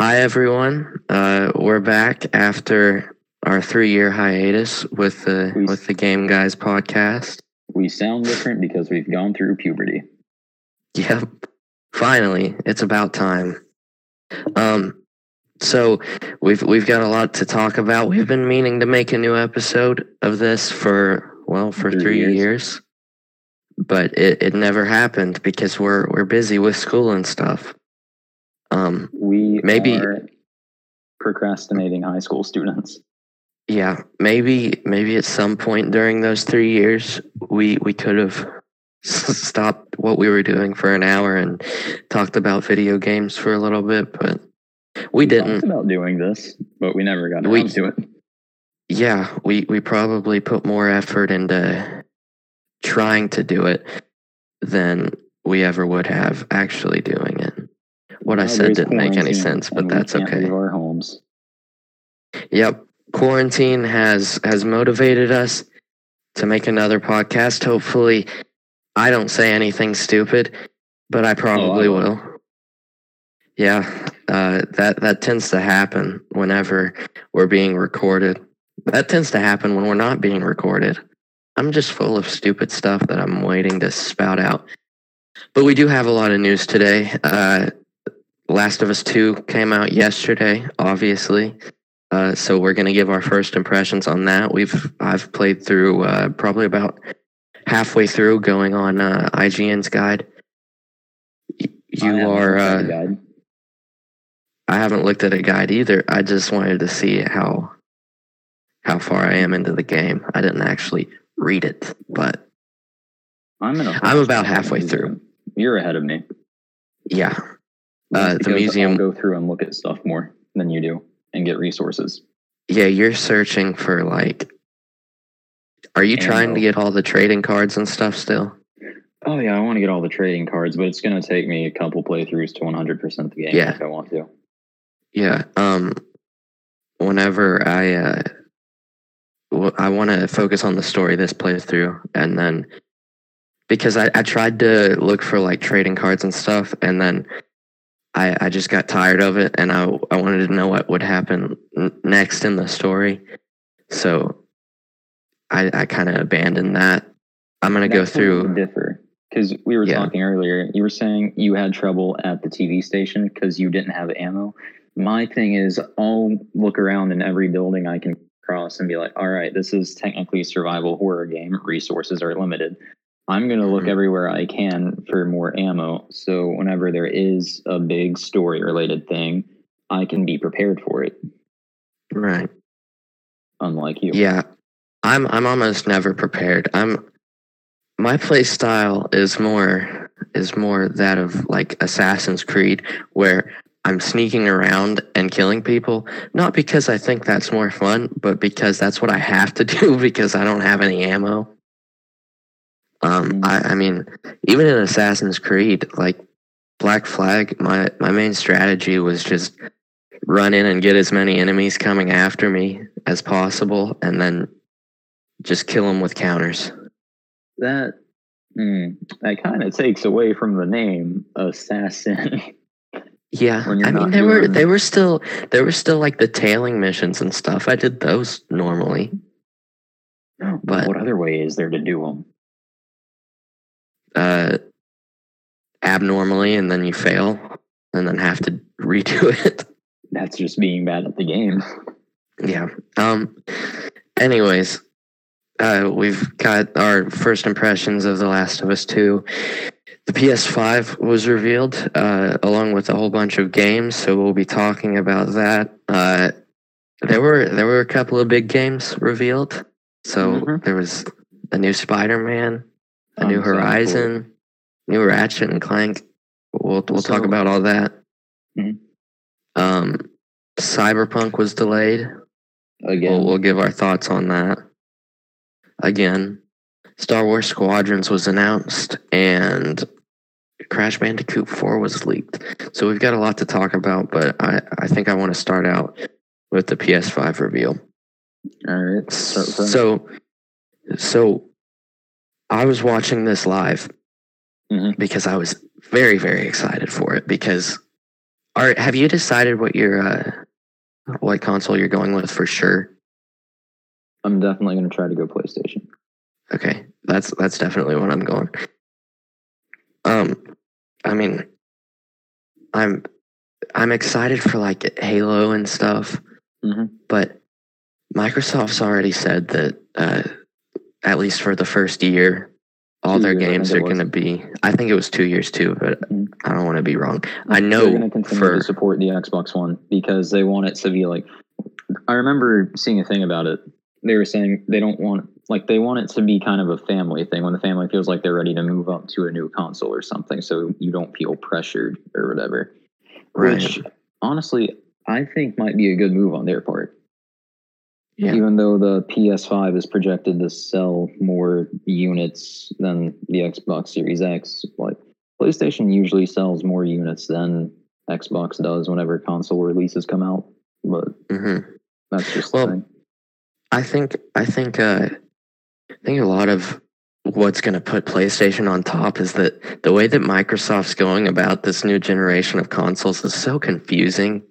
Hi, everyone. Uh, we're back after our three-year hiatus with the We- with the Game Guys podcast. We sound different because we've gone through puberty. Yep. Finally, it's about time. Um, so we've we've got a lot to talk about. We've been meaning to make a new episode of this for well for Three three years. years, but it, it never happened because we're we're busy with school and stuff. Um, We Maybe- are procrastinating high school students. yeah, maybe maybe at some point during those three years, we we could have stopped what we were doing for an hour and talked about video games for a little bit, but we didn't. talked about doing this, but we never got We- to it. Yeah, we we probably put more effort into trying to do it than we ever would have actually doing it. What I said didn't make any sense, but that's okay. Leave our homes. Yep. Quarantine has has motivated us to make another podcast. Hopefully I don't say anything stupid, but I probably will. will. Yeah. Uh, that that tends to happen whenever we're being recorded. That tends to happen when we're not being recorded. I'm just full of stupid stuff that I'm waiting to spout out. But we do have a lot of news today. Uh, Last of Us 2 came out yesterday, obviously. Uh, so we're going to give our first impressions on that. We've I've played through uh, probably about halfway through, going on uh, IGN's guide. Y- You are. Uh, guide. I haven't looked at a guide either. I just wanted to see how how far I am into the game. I didn't actually read it, but I'm in a I'm about halfway through. You're ahead of me. yeah, Uh, the museum- go through and look at stuff more than you do and get resources. yeah. You're searching for like. Are you trying to get all the trading cards and stuff still? Oh yeah, I want to get all the trading cards, but it's going to take me a couple playthroughs to 100% the game Yeah. if I want to. Yeah. Um. Whenever I uh, w- I want to focus on the story this playthrough, and then because I I tried to look for like trading cards and stuff, and then I I just got tired of it, and I I wanted to know what would happen n- next in the story, so I I kind of abandoned that. I'm gonna go That's where we through. differ because we were Yeah. talking earlier. You were saying you had trouble at the TV station because you didn't have ammo. My thing is, I'll look around in every building I can cross and be like, "All right, this is technically a survival horror game. Resources are limited. I'm going to look Mhm. everywhere I can for more ammo. So whenever there is a big story related thing, I can be prepared for it. Right. Unlike you, Yeah, I'm I'm almost never prepared. I'm my play style is more is more that of like Assassin's Creed where I'm sneaking around and killing people not because I think that's more fun but because that's what I have to do because I don't have any ammo. Um I I mean even in Assassin's Creed like Black Flag my my main strategy was just run in and get as many enemies coming after me as possible and then just kill them with counters. that hmm, that kind of takes away from the name assassin. Yeah, I mean they were they were still there were still like the tailing missions and stuff. I did those normally. But- what other way is there to do them? Uh abnormally and then you fail and then have to redo it. That's just being bad at the game. Yeah. Um anyways, uh we've got our first impressions of The Last of Us 2. The PS5 was revealed uh along with a whole bunch of games, so we'll be talking about that. Uh there were there were a couple of big games revealed. So Mhm. there was a new Spider-Man, a new it. Horizon, new Ratchet and Clank. We'll we'll talk about all that. Mhm. Um Cyberpunk was delayed. Again, We'll, we'll give our thoughts on that. Again, Star Wars Squadrons was announced and Crash Bandicoot 4 was leaked. So we've got a lot to talk about, but I, I think I want to start out with the PS5 reveal. all right. So, so I was watching this live Mhm. because I was very, very excited for it because Are have you decided what your uh, what console you're going with for sure? I'm definitely going to try to go PlayStation. Okay, that's that's definitely what I'm going. Um, I mean, I'm I'm excited for like Halo and stuff, Mhm. but Microsoft's already said that uh, at least for the first year, all Two their years, games are going to be. I think it was two years too, but Mhm. I don't want to be wrong. I know They're going to continue for to support the Xbox One because they want it to be like. I remember seeing a thing about it. They were saying they don't want like they want it to be kind of a family thing when the family feels like they're ready to move up to a new console or something, so you don't feel pressured or whatever. right. Which honestly, I think might be a good move on their part. Yeah. Even though the PS5 is projected to sell more units than the Xbox Series X, like PlayStation usually sells more units than Xbox does whenever console releases come out. But hmm that's just Well. I think I think uh, I think a lot of what's going to put PlayStation on top is that the way that Microsoft's going about this new generation of consoles is so confusing.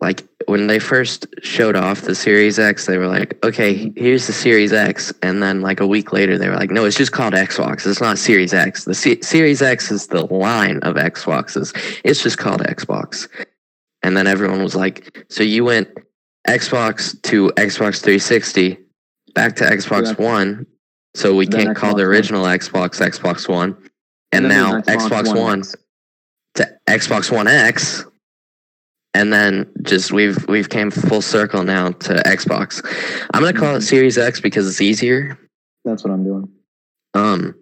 Like when they first showed off the Series X, they were like, "Okay, here's the Series X," and then like a week later, they were like, "No, it's just called Xbox. It's not Series X. The C- Series X is the line of Xboxes. It's just called Xbox." And then everyone was like, "So you went Xbox to Xbox 360, back to Xbox Yeah. One, so we Then can't call Xbox the One. original Xbox Xbox One, and, then now there's Xbox, One, X. to Xbox One X, and then just we've we've came full circle now to Xbox. I'm gonna call it. Series X because it's easier. That's what I'm doing. Um,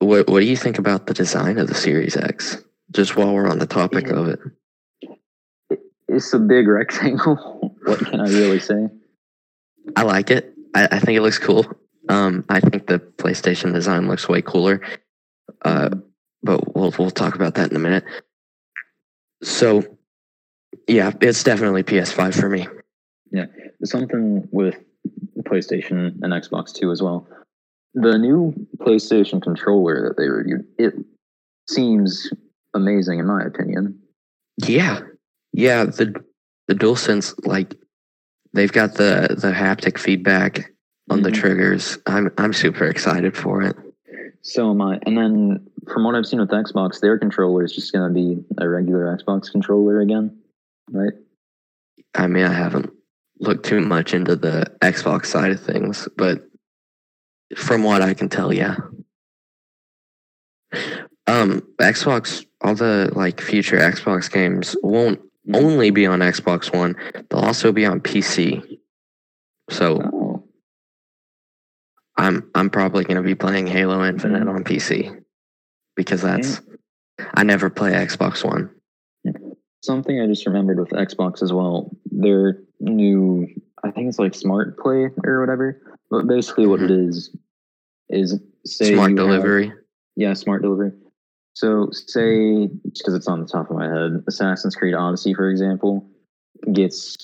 what what do you think about the design of the Series X? Just while we're on the topic of it, It's a big rectangle. what can I really say? I like it. I, I think it looks cool. Um, I think the PlayStation design looks way cooler. Uh, but we'll we'll talk about that in a minute. So, yeah, it's definitely PS5 for me. Yeah, something with PlayStation and Xbox too as well. The new PlayStation controller that they reviewed, it seems amazing in my opinion. Yeah, yeah. The the DualSense, like, they've got the the haptic feedback on the Mhm. triggers. I'm I'm super excited for it. So am I. And then from what I've seen with Xbox, their controller is just going to be a regular Xbox controller again, right? I mean, I haven't looked too much into the Xbox side of things, but from what I can tell, yeah. Um, Xbox, all the like future Xbox games won't only be on Xbox One; they'll also be on PC. So Oh, I'm I'm probably going to be playing Halo Infinite Mhm. on PC because mm-hmm. that's I never play Xbox One. something I just remembered with Xbox as well. Their new, I think it's like Smart Play or whatever. But basically, what it mm-hmm. is is say Smart you have- delivery. Yeah, smart delivery. So, say, because it's on the top of my head, Assassin's Creed Odyssey, for example, gets,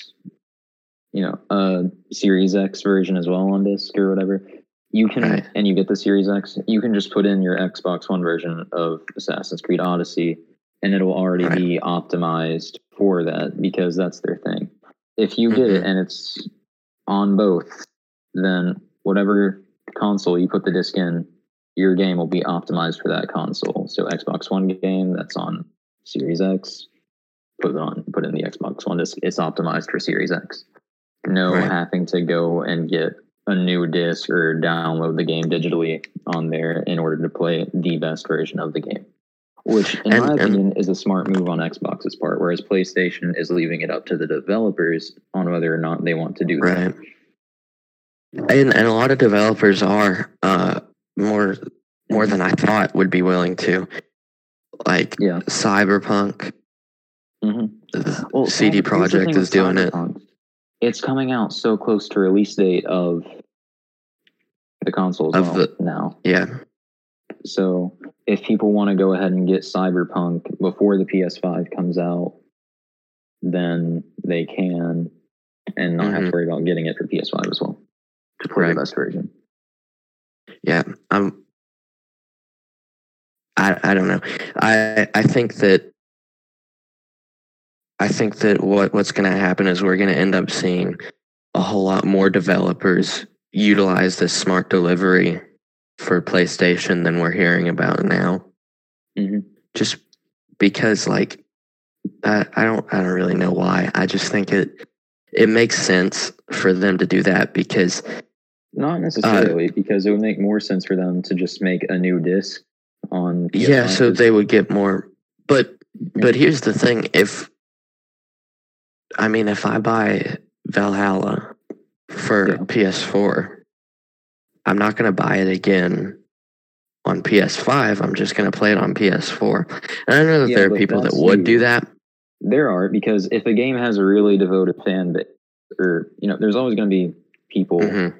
you know, a Series X version as well on disc or whatever. You can, Right. and you get the Series X, you can just put in your Xbox One version of Assassin's Creed Odyssey, and it'll already Right. be optimized for that because that's their thing. If you get it Mhm. and it's on both, then whatever console you put the disc in, your game will be optimized for that console. So Xbox One game that's on Series X, put it on, put in the Xbox One disc. It's optimized for Series X. No Right. having to go and get a new disc or download the game digitally on there in order to play the best version of the game. Which, in And- my and- opinion, is a smart move on Xbox's part, whereas PlayStation is leaving it up to the developers on whether or not they want to do that. And and a lot of developers are uh more more than I thought would be willing to. Like Yeah. Cyberpunk, hmm the Well, CD Projekt is doing it. Cyberpunk. It's coming out so close to release date of the console as Of well the- now. Yeah. So if people want to go ahead and get Cyberpunk before the PS5 comes out, then they can and not have to worry about getting it for PS5 as well to play Mm-hmm. Right. the best version. Yeah. I'm I I don't know. I I think that I think that what what's going to happen is we're going to end up seeing a whole lot more developers utilize this smart delivery for PlayStation than we're hearing about now. hmm Just because, like, I, I don't I don't really know why. I just think it it makes sense for them to do that because Not necessarily, because it would make more sense for them to just make a new disc on. yeah, PS5, so 'cause- they would get more. But but here's the thing: if I mean, if I buy Valhalla for Yeah. PS4, I'm not going to buy it again on PS5. I'm just going to play it on PS4. And I know that Yeah, there are people that would you. do that. There are because if a game has a really devoted fan base, or you know, there's always going to be people Mhm.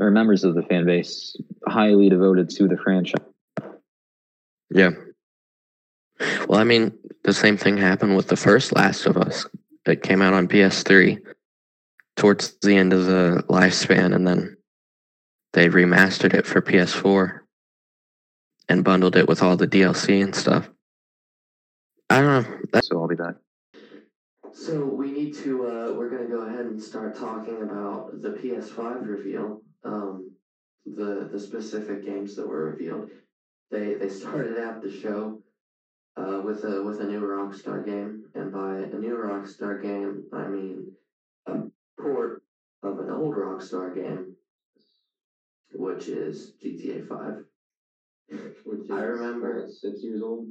or members of the fan base highly devoted to the franchise. Yeah. Well, I mean, the same thing happened with the first Last of Us. It came out on PS3 towards the end of the lifespan, and then they remastered it for PS4 and bundled it with all the DLC and stuff. I don't know. That's So I'll be back. so we need to. Uh, we're gonna go ahead and start talking about the PS5 reveal. Um, the the specific games that were revealed. They they started out the show uh, with a with a new Rockstar game, and by a new Rockstar game, I mean a port of an old Rockstar game, which is GTA Five. Which I remember- what, six years old.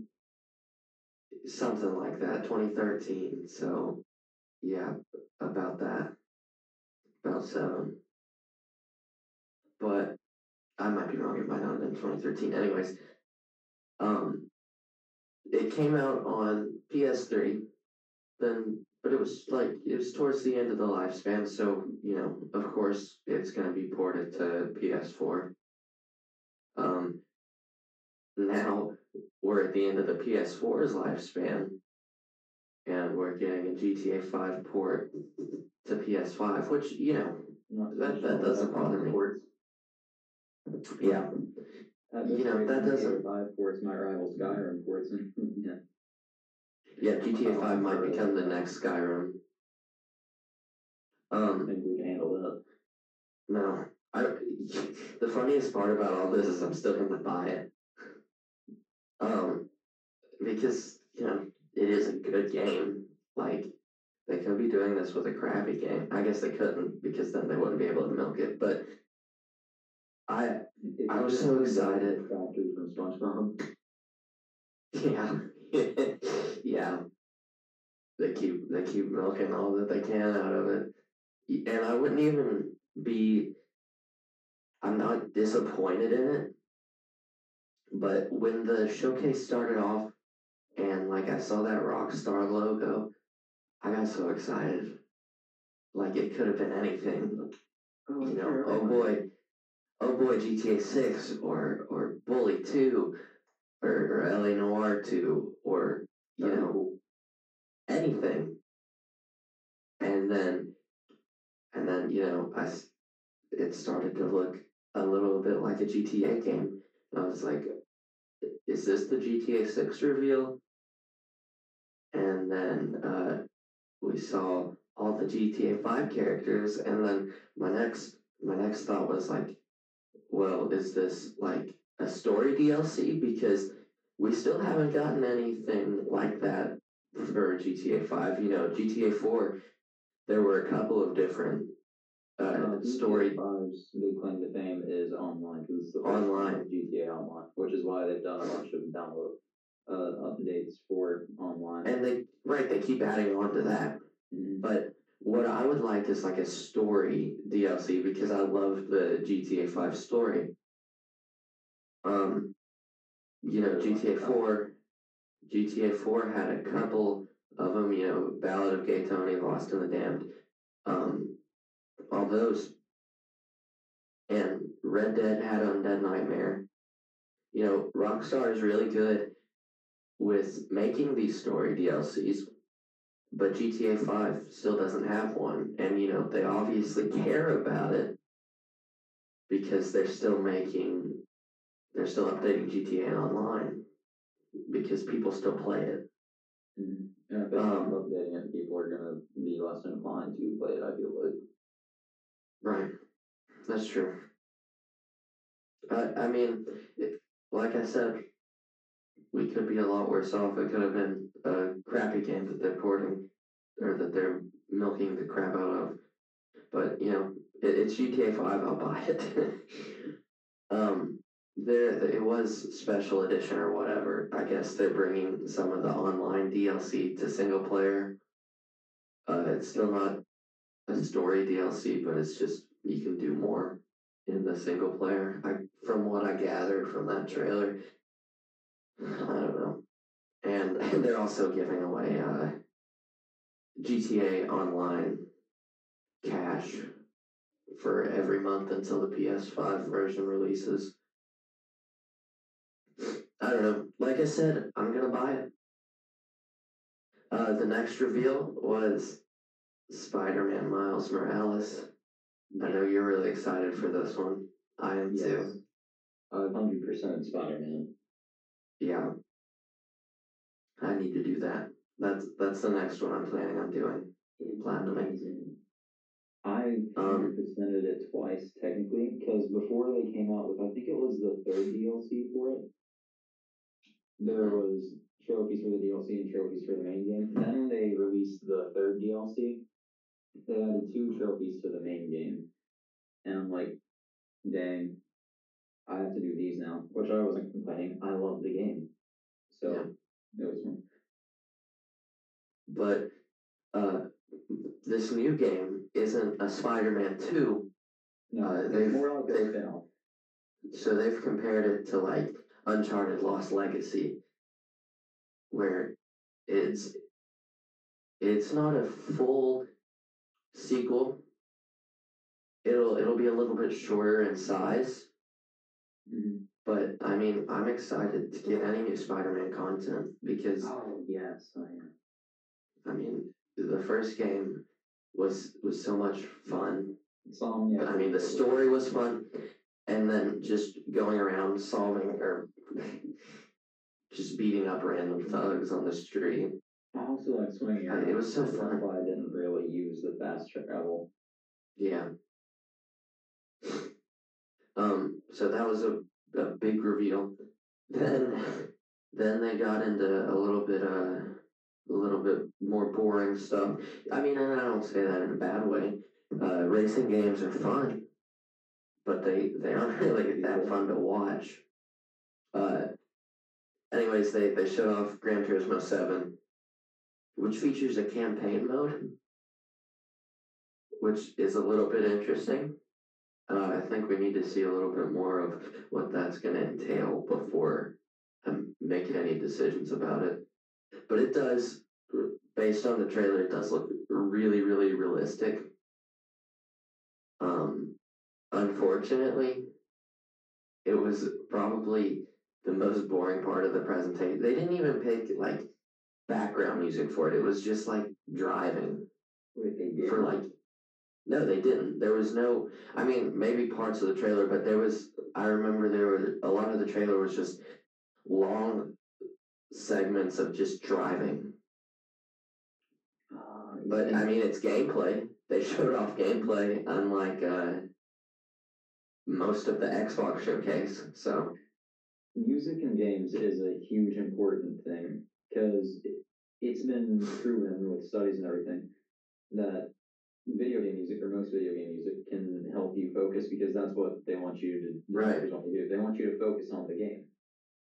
something like that 2013 so yeah about that about seven but i might be wrong it might not have been 2013 anyways um it came out on ps3 then but it was like it was towards the end of the lifespan so you know of course it's going to be ported to ps4 um now we're at the end of the PS4's lifespan, and we're getting a GTA 5 port to PS5, which, you know, That- that doesn't bother me. yeah, You know, that doesn't- Five ports might rival Skyrim ports. yeah. yeah, GTA 5 might become the next Skyrim. Um, I think we can handle that. no, I, the funniest part about all this is I'm still going to buy it. Um, because, you know, it is a good game. Like, they could be doing this with a crappy game. I guess they couldn't because then they wouldn't be able to milk it. But I was so excited. Factory from SpongeBob. Yeah, yeah. They keep they keep milking all that they can out of it, and I wouldn't even be. I'm not disappointed in it, but when the showcase started off, and like I saw that Rockstar logo, I got so excited. Like it could have been anything. Oh, you know, oh boy, oh boy, GTA Six or or Bully Two, or, or LA Noire Two, or you know anything. And then, and then you know, I, it started to look a little bit like a GTA game. And I was like, is this the GTA Six reveal? And then uh, we saw all the GTA Five characters, and then my next my next thought was like, well, is this like a story DLC? Because we still haven't gotten anything like that for GTA 5. You know, GTA 4, there were a couple of different uh, story. Five's big claim to fame is online because it's the Online. GTA Online, which is why they've done a bunch of download uh, updates for online. And they, right, they keep adding on to that. Mhm. But what I would like is like a story DLC because I love the GTA 5 story. Um, you know, GTA 4, GTA 4 had a couple of them, you know, Ballad of Gay Tony, Lost in the Damned, um, all those. And Red Dead had Undead Nightmare. You know, Rockstar is really good with making these story DLCs, but GTA 5 still doesn't have one. And, you know, they obviously care about it because they're still making, they're still updating GTA Online because people still play it. Yeah, if they Um, updating it, people are going to be less inclined to play it. I feel like. Right. That's true. I I mean, it, like I said, we could be a lot worse off. It could have been a crappy game that they're porting or that they're milking the crap out of. But you know, it, it's GTA Five. I'll buy it. um, there it was special edition or whatever. I guess they're bringing some of the online DLC to single player. Uh, it's still not a story DLC, but it's just you can do more in the single player. I from what I gathered from that trailer, I don't know. And they're also giving away uh, GTA Online cash for every month until the PS5 version releases. I don't know. Like I said, I'm gonna buy it. Uh, the next reveal was Spider-Man Miles Morales. I know you're really excited for this one. I am Yes. too. Hundred percent Spider Man. Yeah. I need to do that. That's that's the next one I'm planning on doing. Platinum. I Um, percented it twice technically because before they came out with, I think it was the third DLC for it. There was trophies for the DLC and trophies for the main game. Then they released the third DLC, they added two trophies to the main game, and I'm like, dang, I have to do these now. Which I wasn't complaining. I love the game, so fun. But uh, this new game isn't a Spider-Man 2, No, Uh, it's they've- more like they've- so they've compared it to like Uncharted Lost Legacy, where it's it's not a full sequel. It'll it'll be a little bit shorter in size, Mhm. But I mean I'm excited to get any new Spider-Man content because Oh yes, I am. I mean the first game was was so much fun. Insomniac. I mean the story was fun, and then just going around solving or just beating up random thugs on the street. I also like swinging. Yeah, it was so fun. Why I didn't really use the fast travel. Yeah. Um. So that was a, a big reveal. Then, then they got into a little bit uh a little bit more boring stuff. I mean, and I don't say that in a bad way. Uh, racing games are fun, but they they aren't really that fun to watch. Uh. Anyways, they they showed off Gran Turismo Seven, which features a campaign mode which is a little bit interesting. Uh, I think we need to see a little bit more of what that's going to entail before I'm making any decisions about it. But it does, based on the trailer, it does look really, really realistic. Um, unfortunately, it was probably the most boring part of the presentation. They didn't even pick like background music for it. It was just like driving Wait, for like no they didn't. There was no i mean maybe parts of the trailer but there was i remember there were a lot of the trailer was just long segments of just driving. Ah, but i mean it's gameplay. They showed off gameplay unlike uh most of the xbox showcase so. Music in games is a huge important thing because it, it's been proven with studies and everything that video game music or most video game music can help you focus because that's what they want you to Right. do. They want you to focus on the game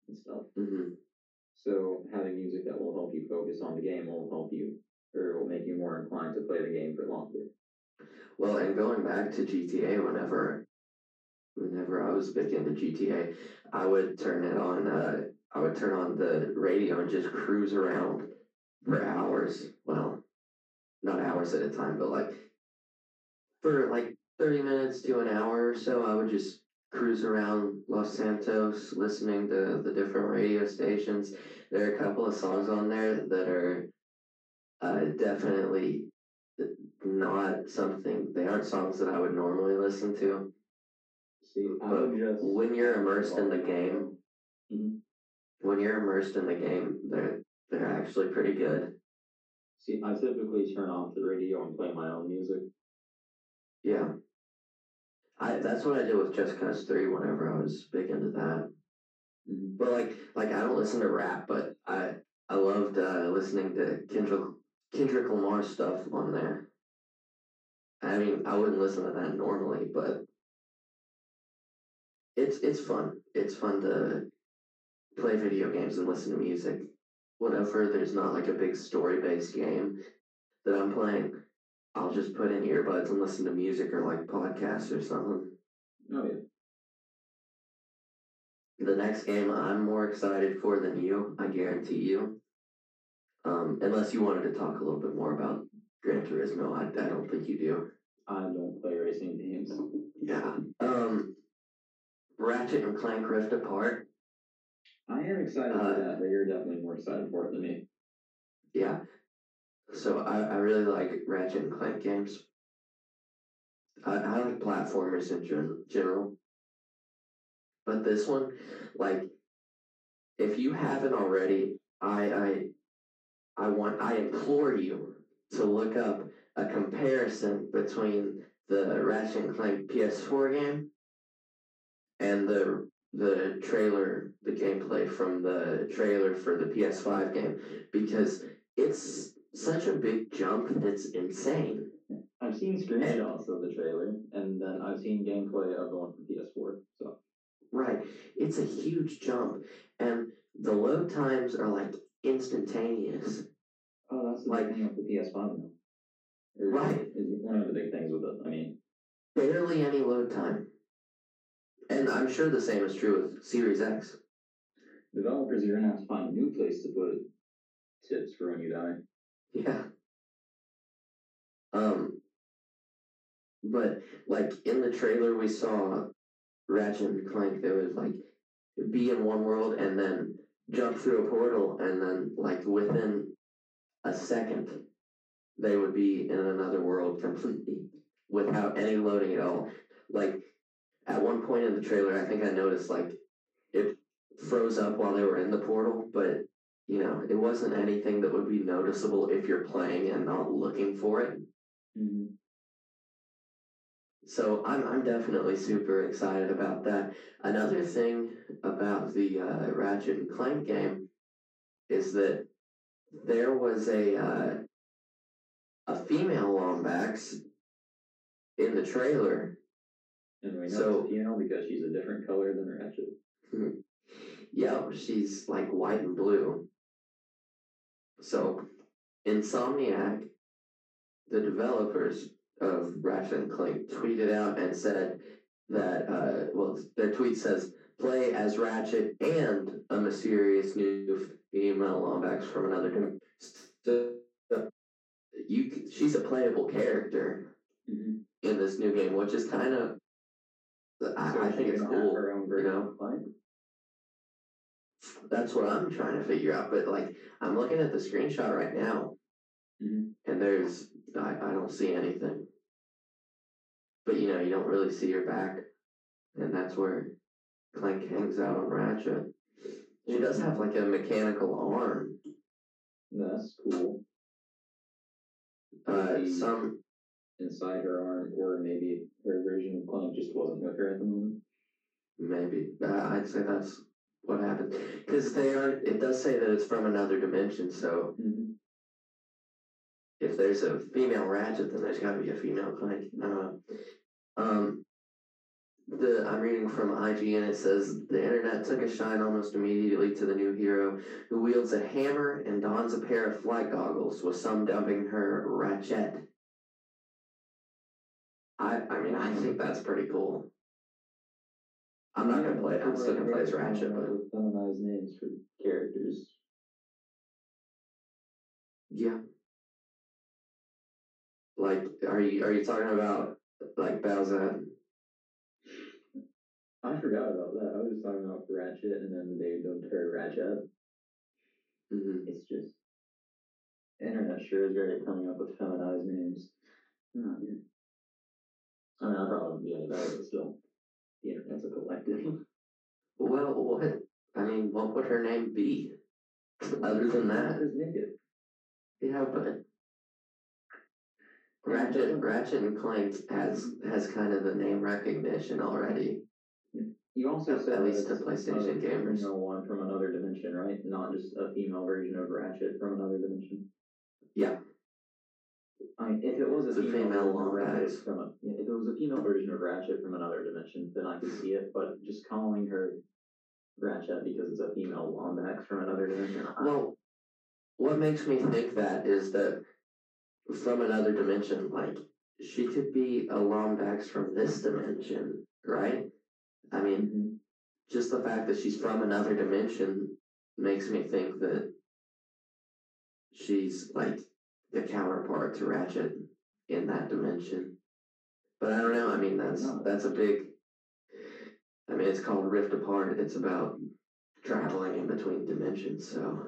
and stuff. mhm. So having music that will help you focus on the game will help you or will make you more inclined to play the game for longer. well and going back to gta whenever whenever i was big into gta i would turn it on uh i would turn on the radio and just cruise around for hours well not hours at a time but like for like 30 minutes to an hour or so i would just cruise around los santos listening to the different radio stations there are a couple of songs on there that are uh, definitely not something they aren't songs that i would normally listen to See, But just when you're immersed in the game Mhm. when you're immersed in the game they're they're actually pretty good See, I typically turn off the radio and play my own music. Yeah. I that's what I did with Just Cause Three whenever I was big into that. Mhm. But like like I don't listen to rap, but I I loved uh, listening to Kendrick Kendrick Lamar stuff on there. I mean, I wouldn't listen to that normally, but it's it's fun. It's fun to play video games and listen to music. Whenever there's not like a big story based game that I'm playing, I'll just put in earbuds and listen to music or like podcasts or something. Oh yeah. The next game I'm more excited for than you, I guarantee you. Um, unless you wanted to talk a little bit more about Gran Turismo, I, I don't think you do. I don't play racing games. Yeah. Um, Ratchet and Clank Rift Apart. I am excited Uh, for that, but you're definitely more excited for it than me. Yeah. So I, I really like Ratchet and Clank games. I, I like platformers in gen- general. But this one, like, if you haven't already, I I I want I implore you to look up a comparison between the Ratchet and Clank PS4 game and the the trailer, the gameplay from the trailer for the PS5 game because it's such a big jump. It's insane. I've seen screenshots of the trailer, and then I've seen gameplay of the one from PS4. So Right. It's a huge jump. And the load times are like instantaneous. Oh, that's the Like- thing with the PS5 now. Right. Is one of the big things with it. I mean, Barely any load time. And I'm sure the same is true with Series X. developers are gonna have to find a new place to put tips for when you die. Yeah. Um but like in the trailer we saw Ratchet and Clank there was like be in one world and then jump through a portal and then like within a second they would be in another world completely without any loading at all. Like at one point in the trailer I think I noticed like it froze up while they were in the portal, but you know, it wasn't anything that would be noticeable if you're playing and not looking for it. Mm-hmm. So I'm I'm definitely super excited about that. Another thing about the uh, Ratchet and Clank game is that there was a uh, a female Lombax in the trailer. And we know So- female because she's a different color than Ratchet. Yep, she's like white and blue. So, Insomniac, the developers of Ratchet and Clank, tweeted out and said that, uh, well, their tweet says, play as Ratchet and a mysterious new female Lombax from another. So, you, she's a playable character Mm-hmm. in this new game, which is kind of, I, I think it's cool. Version know? That's what I'm trying to figure out. But like, I'm looking at the screenshot right now, Mhm. and there's I, I don't see anything. But you know, you don't really see her back, and that's where Clank hangs out on Ratchet. She does have like a mechanical arm. That's cool. Uh, some inside her arm, or maybe her version of Clank just wasn't with her at the moment. maybe uh, I'd say that's what happened because they are. It does say that it's from another dimension, so Mm-hmm. if there's a female Ratchet, then there's got to be a female Clank. Uh, um, the I'm reading from IGN. It says the internet took a shine almost immediately to the new hero, who wields a hammer and dons a pair of flight goggles, with some dubbing her Ratchet. I I mean I think that's pretty cool. I'm not gonna play it. I'm still gonna play as Ratchet, but feminized names for characters. yeah. Like, are you are you talking about like Bowsette? I forgot about that. I was just talking about Ratchet, and then they dubbed her Ratchet. hmm It's just internet sure is great at coming up with feminized names. Yeah. I mean, I probably wouldn't be any better, but still, the internet's a collective. Well, what? I mean, what would her name be? Other than that, is it. yeah, but Ratchet Ratchet and Clank has mm-hmm. has kind of the name recognition already. You also said At least to PlayStation gamers. female one from another dimension, right? Not just a female version of Ratchet from another dimension. Yeah. I mean, if it was a female, female Ratchet Lombax. from a, yeah, if it was a female version of Ratchet from another dimension, then I could see it. But just calling her Ratchet because it's a female Lombax from another dimension. I- Well, what makes me think that is that from another dimension, like she could be a Lombax from this dimension, right? I mean, Mhm. just the fact that she's from another dimension makes me think that she's like the counterpart to Ratchet in that dimension. But I don't know. I mean, that's that's a big. I mean, it's called Rift Apart. It's about traveling in between dimensions. So,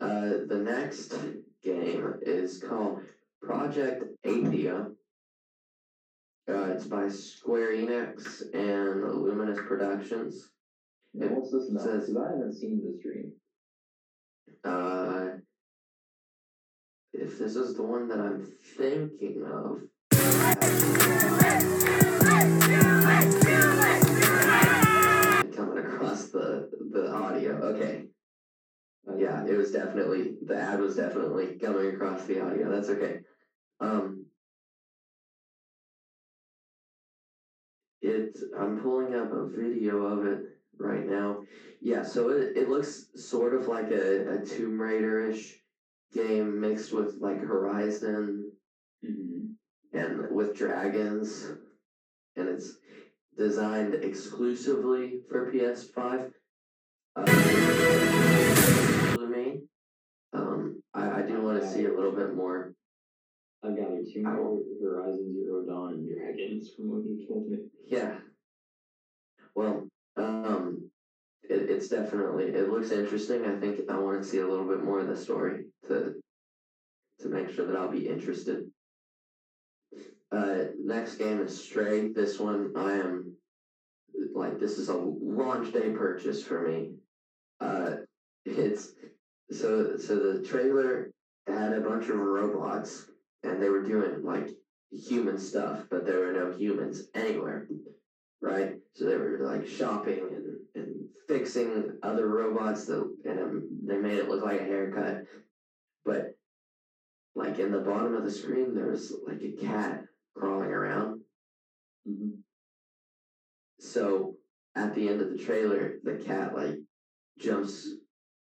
uh, the next game is called Project Athia. Uh, it's by Square Enix and Luminous Productions. Yeah, what's this says- I haven't seen this dream. Uh, if this is the one that I'm thinking of. Coming across the, the audio. Okay. Yeah, it was definitely, the ad was definitely coming across the audio. That's okay. Um, it, I'm pulling up a video of it right now. Yeah, so it, it looks sort of like a, a Tomb Raider ish game mixed with like Horizon Mm-hmm. and with dragons. And it's designed exclusively for PS5. Uh, to me. Um, I, I do want to see a little bit more. I've gathered two more Horizon Zero Dawn and Dragons from what you told me. Yeah. Well, it, it's definitely it looks interesting. I think I want to see a little bit more of the story to to make sure that I'll be interested. Uh, next game is Stray. This one I am like this is a launch day purchase for me. Uh, it's so so the trailer had a bunch of robots and they were doing like human stuff, but there were no humans anywhere, right? So they were like shopping and, fixing other robots that and um, they made it look like a haircut, but like in the bottom of the screen there was like a cat crawling around. Mm-hmm. So at the end of the trailer, the cat like jumps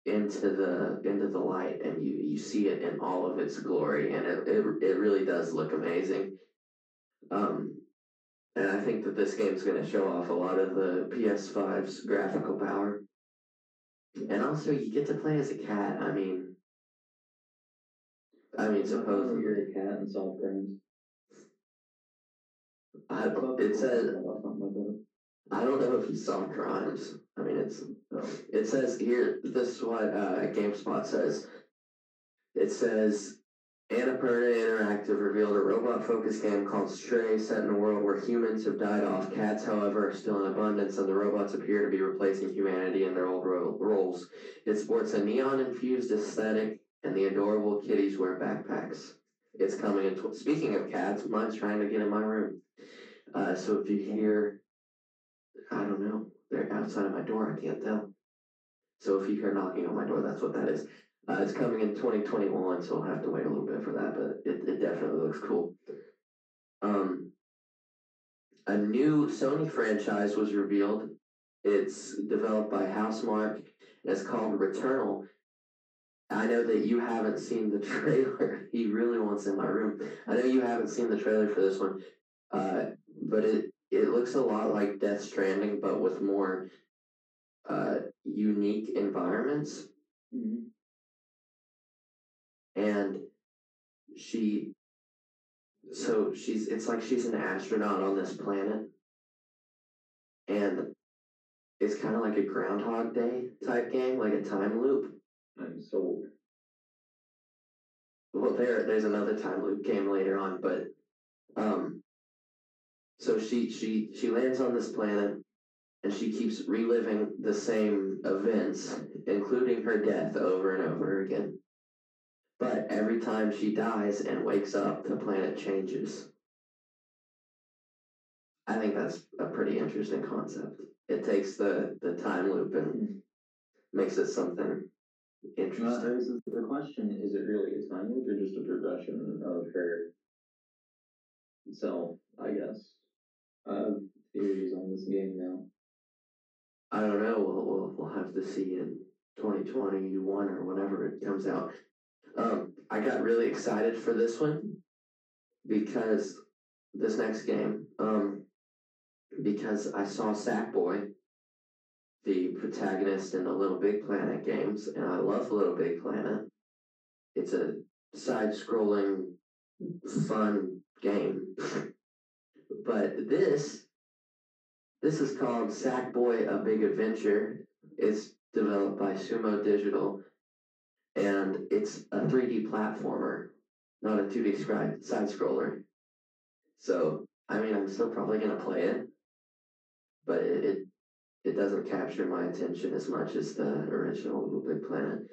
into the into the light and you you see it in all of its glory and it it, it really does look amazing. Um and I think that this game's going to show off a lot of the PS5's graphical power. And also you get to play as a cat. I mean I mean supposedly you're a cat and solve crimes. I, it says I don't know if he solved crimes. I mean, it's it says here. This is what uh, Gamespot says. It says Annapurna Interactive revealed a robot-focused game called Stray, set in a world where humans have died off. Cats, however, are still in abundance, and the robots appear to be replacing humanity in their old ro- roles. It sports a neon-infused aesthetic, and the adorable kitties wear backpacks. It's coming in. Tw- Speaking of cats, mine's trying to get in my room. Uh, so if you hear I don't know. They're outside of my door. I can't tell. So if you hear knocking on my door, that's what that is. Uh, it's coming in 2021, so I'll have to wait a little bit for that, but it, it definitely looks cool. Um, a new Sony franchise was revealed. It's developed by Housemarque, and it's called Returnal. I know that you haven't seen the trailer. he really wants in my room. I know you haven't seen the trailer for this one, uh, but it it looks a lot like Death Stranding, but with more uh, unique environments. Mm-hmm. And she, so she's, it's like she's an astronaut on this planet. And it's kind of like a Groundhog Day type game, like a time loop. I'm sold. Well, there, there's another time loop game later on, but, um, so she she she lands on this planet, and she keeps reliving the same events, including her death over and over again. But every time she dies and wakes up, the planet changes. I think that's a pretty interesting concept. It takes the, the time loop and makes it something Well, interesting. there's the question: Is it really a time loop or just a progression of her self? I guess. I have theories on this game now. I don't know. We'll, we'll, we'll have to see in 2021 or whenever it comes out. Um, I got really excited for this one because this next game, um, because I saw Sackboy, the protagonist in the Little Big Planet games, and I love Little Big Planet. It's a side-scrolling, fun game, but this this is called Sackboy: A Big Adventure. It's developed by Sumo Digital, and it's a 3D platformer, not a 2D scribe, side scroller. So, I mean, I'm still probably gonna play it, but it, it it doesn't capture my attention as much as the original Little Big Planet.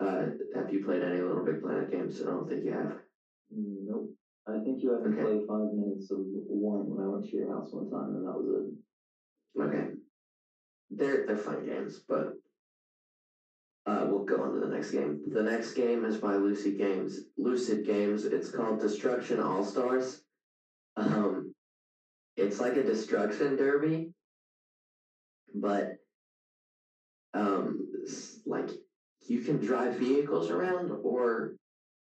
Uh, have you played any Little Big Planet games? I don't think you have. Nope. I think you had to Okay. play five minutes of one when I went to your house one time, and that was it. Okay. They're they're fun games, but uh, we'll go on to the next game. The next game is by Lucid Games. Lucid Games. It's called Destruction All Stars. Um, it's like a destruction derby, but um, like you can drive vehicles around or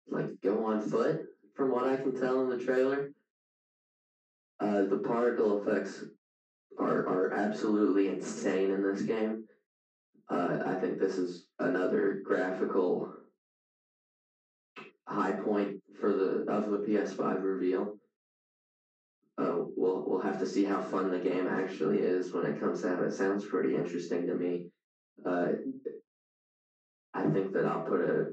like go on foot. From what I can tell in the trailer, uh, the particle effects are are absolutely insane in this game. Uh, I think this is another graphical high point for the of the PS5 reveal. Uh, we'll we'll have to see how fun the game actually is when it comes out. It sounds pretty interesting to me. Uh, I think that I'll put a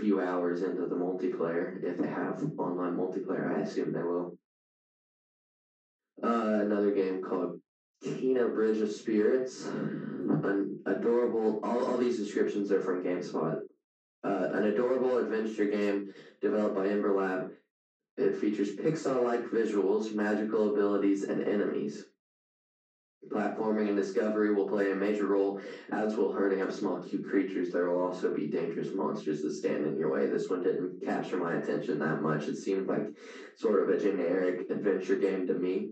few hours into the multiplayer if they have online multiplayer. I assume they will. Uh, another game called Kena Bridge of Spirits. Adorable, all, all these descriptions are from GameSpot. Uh, an adorable adventure game developed by Ember Lab. It features Pixar like visuals, magical abilities, and enemies. Platforming and discovery will play a major role, as will herding up small, cute creatures. There will also be dangerous monsters that stand in your way. This one didn't capture my attention that much. It seemed like sort of a generic adventure game to me.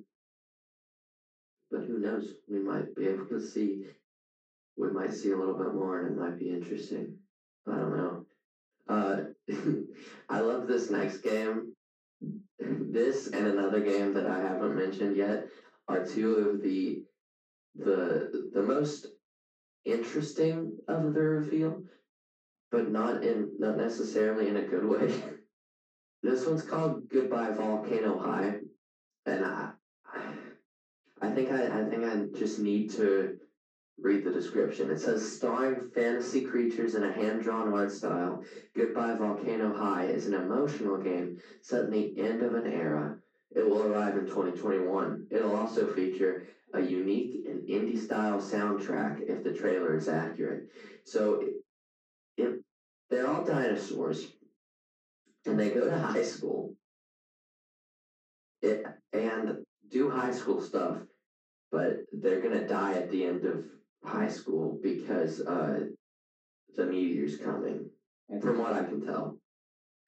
But who knows? We might be able to see. We might see a little bit more, and it might be interesting. I don't know. Uh, I love this next game. This and another game that I haven't mentioned yet are two of the the the most interesting of the reveal, but not in not necessarily in a good way. this one's called Goodbye Volcano High, and I I think I I think I just need to read the description. It says starring fantasy creatures in a hand-drawn art style, Goodbye Volcano High is an emotional game set in the end of an era. It will arrive in 2021. It'll also feature a unique and indie style soundtrack if the trailer is accurate. So if they're all dinosaurs and they go to high school it, and do high school stuff, but they're gonna die at the end of high school because uh, the meteor's coming. and From what I can tell.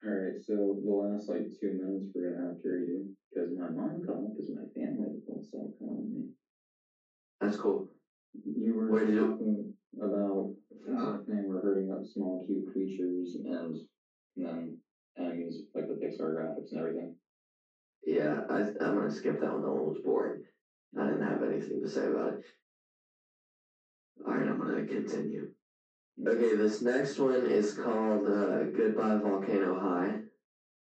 All right, so the last like two minutes we're gonna have to redo because my mom called because my family won't stop calling me. That's cool. You were you- talking about something we're hurting up small cute creatures and, and then enemies like the Pixar graphics and everything. Yeah, I, I'm gonna skip that one. That one was boring. I didn't have anything to say about it. All right, I'm gonna continue. Okay, this next one is called uh, Goodbye Volcano High.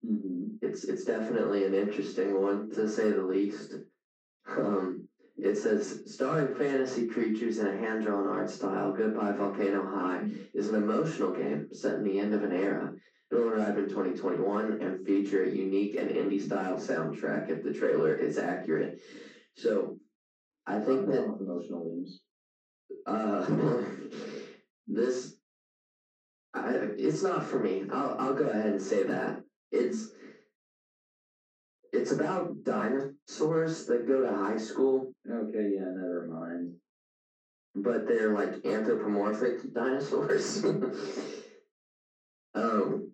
Mm-hmm. It's it's definitely an interesting one to say the least. Um, it says starring fantasy creatures in a hand-drawn art style. Goodbye Volcano High is an emotional game set in the end of an era. It will arrive in 2021 and feature a unique and indie-style soundtrack if the trailer is accurate. So, I think that emotional games. Uh, this I, it's not for me. I'll I'll go ahead and say that it's it's about dinosaurs that go to high school, Okay, yeah, never mind. but they're like anthropomorphic dinosaurs. um,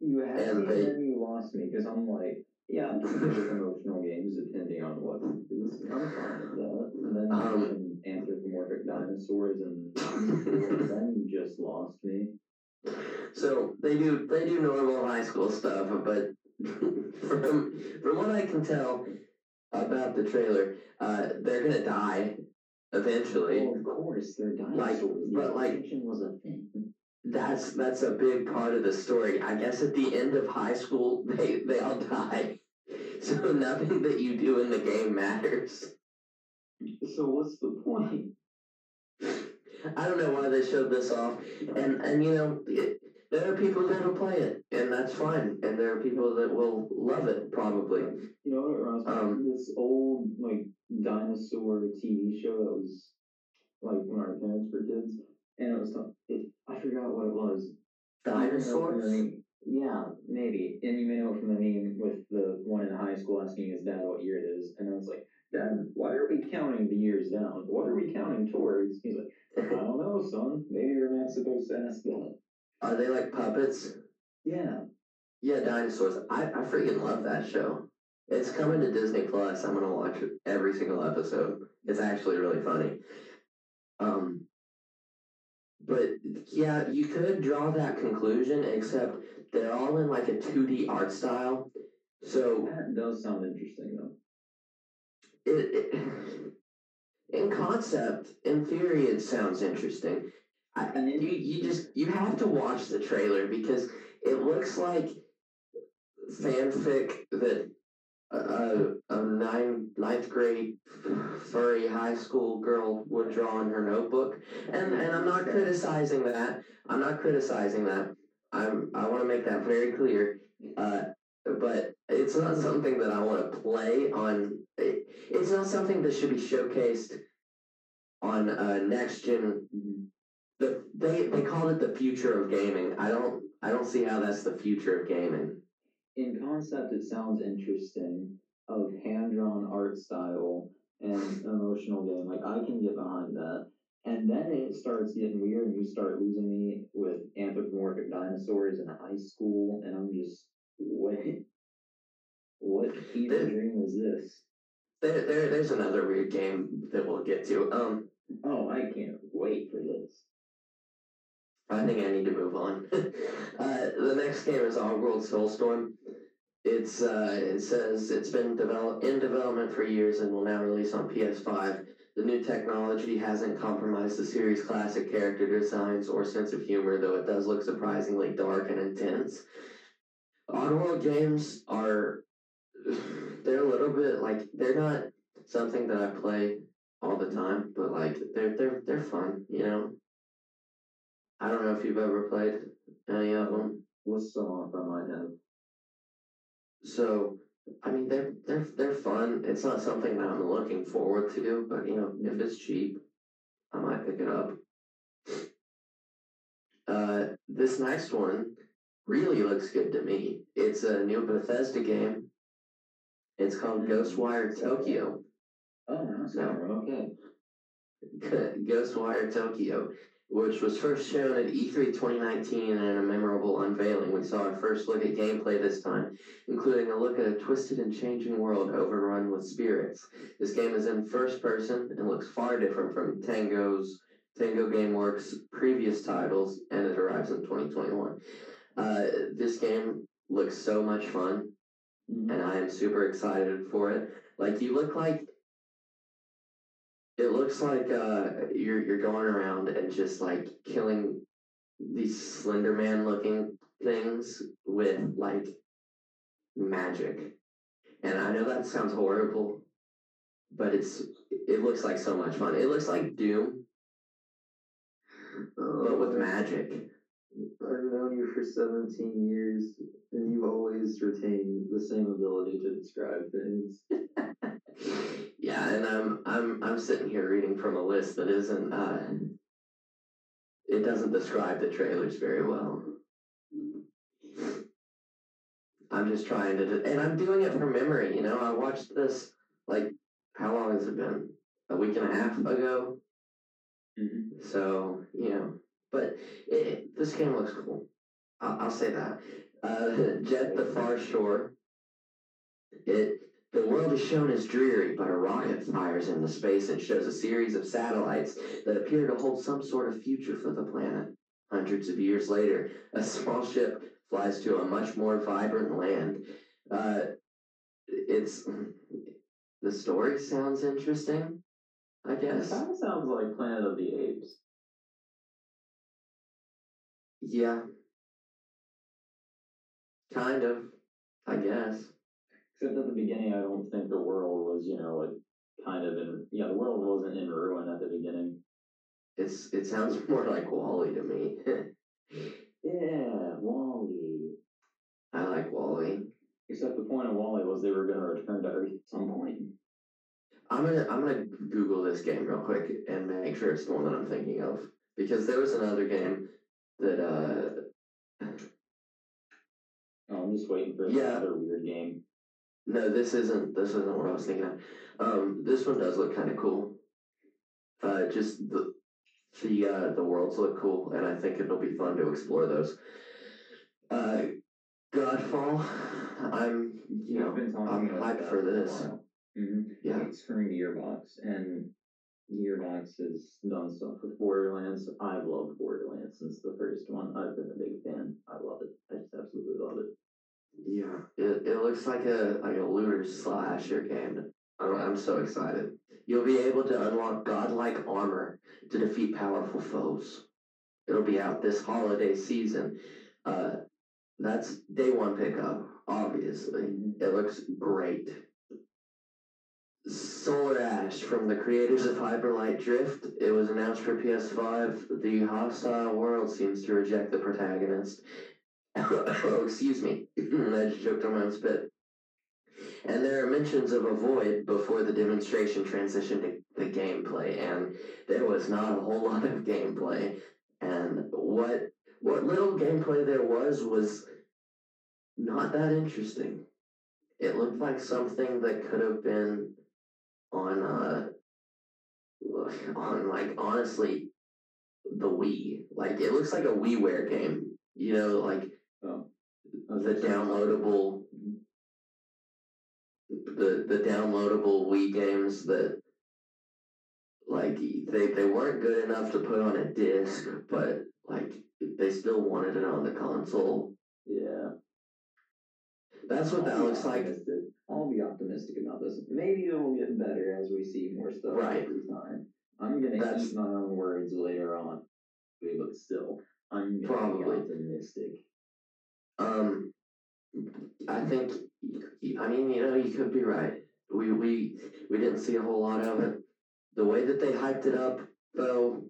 You had And me, they- and then you lost me because I'm like, yeah, I'm emotional games depending on what. I'm fine with that. And then Um, anthropomorphic dinosaurs, and then you just lost me. so they do they do normal high school stuff, but from from what I can tell about the trailer, uh, they're gonna die eventually. Well, of course, they're dying. Like, but, like- was a thing. That's that's a big part of the story. I guess at the end of high school, they they all die. So nothing that you do in the game matters. So what's the point? I don't know why they showed this off, and and you know it, there are people that will play it, and that's fine, and there are people that will love it probably. You know what it reminds me of? Um, This old like dinosaur TV show that was like when our parents were kids, and it was it, I forgot what it was. You may know from the Dinosaurs. Yeah, maybe. And you may know from the name with the one in high school asking his dad what year it is, and I was like, Dad, why are we counting the years down? What are we counting towards? He's like, I don't know, son. Maybe you're not supposed to ask that. Are they like puppets? Yeah. Yeah, dinosaurs. I I freaking love that show. It's coming to Disney Plus. I'm gonna watch every single episode. It's actually really funny. Um, but yeah, you could draw that conclusion, except they're all in like a 2D art style. So That does sound interesting though. It, in concept, in theory, it sounds interesting. I, you you just you have to watch the trailer because it looks like fanfic that a, a nine, ninth grade furry high school girl would draw in her notebook. And and I'm not criticizing that. I'm not criticizing that. I'm I want to make that very clear. Uh, but it's not something that I want to play on. It, it's not something that should be showcased on uh, next gen. The, they they called it the future of gaming. I don't I don't see how that's the future of gaming. in concept it sounds interesting of hand drawn art style and emotional game. Like I can get behind that. And then it starts getting weird and you start losing me with anthropomorphic dinosaurs in high school and I'm just what what fever dream is this? There, there there's another weird game that we'll get to. Um Oh, I can't wait for this. I think I need to move on. uh, the next game is Oddworld Soulstorm. It's uh, it says it's been develop in development for years and will now release on PS5. The new technology hasn't compromised the series' classic character designs or sense of humor, though it does look surprisingly dark and intense. Oddworld games are they're a little bit like they're not something that I play all the time, but like they're they're they're fun, you know. I don't know if you've ever played any of them. What's some off I might have? So, I mean, they're they're they're fun. It's not something that I'm looking forward to, but you know, if it's cheap, I might pick it up. Uh, this next one really looks good to me. It's a new Bethesda game. It's called Ghostwire Tokyo. Oh no, okay. Ghostwire Tokyo, which was first shown at E E3 2019 and in a memorable unveiling. We saw our first look at gameplay this time, including a look at a twisted and changing world overrun with spirits. This game is in first person and looks far different from Tango's Tango Gameworks' previous titles, and it arrives in 2021. Uh, this game looks so much fun. And I am super excited for it. Like you look like it looks like uh you're you're going around and just like killing these Slender Man looking things with like magic. And I know that sounds horrible, but it's it looks like so much fun. It looks like Doom, but with magic. I've known you for 17 years, and you've always retain the same ability to describe things. yeah, and I'm I'm I'm sitting here reading from a list that isn't uh it doesn't describe the trailers very well. I'm just trying to, and I'm doing it from memory. You know, I watched this like how long has it been? A week and a half ago. Mm-hmm. So you know, but it, this game looks cool. I'll, I'll say that. Uh, Jett the Far Shore. It the world is shown as dreary, but a rocket fires into space and shows a series of satellites that appear to hold some sort of future for the planet. Hundreds of years later, a small ship flies to a much more vibrant land. Uh, it's the story sounds interesting, I guess. sounds like Planet of the Apes. Yeah, kind of, I guess. Except at the beginning, I don't think the world was, you know, like kind of in. Yeah, the world wasn't in ruin at the beginning. It's it sounds more like WALL-E to me. Yeah, WALL-E. I like WALL-E. Except the point of WALL-E was they were going to return to Earth at some point. I'm gonna I'm gonna Google this game real quick and make sure it's the one that I'm thinking of because there was another game that uh Oh, I'm just waiting for Yeah. another weird game. no this isn't this isn't what I was thinking of. Um, this one does look kind of cool. Uh, just the the uh the worlds look cool and I think it'll be fun to explore those. Uh, Godfall. I'm you know I'm hyped for this. Mm-hmm. Yeah. It's from Gearbox, and Has done stuff with Borderlands. I've loved Borderlands since the first one. I've been a big fan. I love it. I just absolutely love it. Yeah, it, it looks like a like a looter slasher game. I'm, I'm so excited. You'll be able to unlock godlike armor to defeat powerful foes. It'll be out this holiday season. Uh, that's day one pickup. Obviously, it looks great. Solar Ash from the creators of Hyperlight Drift. It was announced for PS5. The hostile world seems to reject the protagonist. oh, excuse me. I just choked on my own spit. And there are mentions of a void before the demonstration transitioned to the gameplay, and there was not a whole lot of gameplay. And what what little gameplay there was was not that interesting. It looked like something that could have been on uh on like honestly the Wii. Like it looks like a WiiWare game. You know, like Oh, the downloadable the the downloadable Wii games that like they they weren't good enough to put on a disc, but like they still wanted it on the console. Yeah. That's what that looks like. I'll be optimistic about this. Maybe it'll get better as we see more stuff Right. every time. I'm gonna That's- eat my own words later on, but still, I'm Probably. optimistic. Um, I think, I mean, you know, you could be right. We we we didn't see a whole lot of it. The way that they hyped it up, though,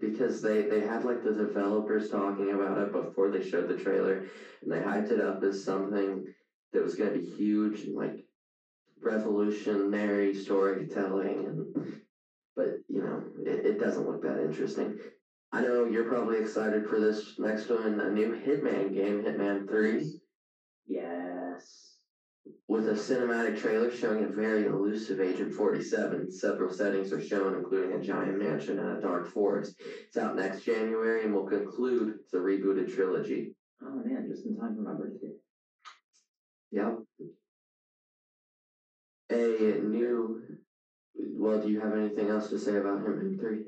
because they they had like the developers talking about it before they showed the trailer, and they hyped it up as something that was going to be huge and like revolutionary storytelling, and but you know, it, it doesn't look that interesting. I know you're probably excited for this next one, a new Hitman game, Hitman 3, Yes. with a cinematic trailer showing a very elusive Agent 47. Several settings are shown, including a giant mansion and a dark forest. It's out next January and will conclude the rebooted trilogy. Oh man, just in time for my birthday. Yep. A new. Well, do you have anything else to say about Hitman 3?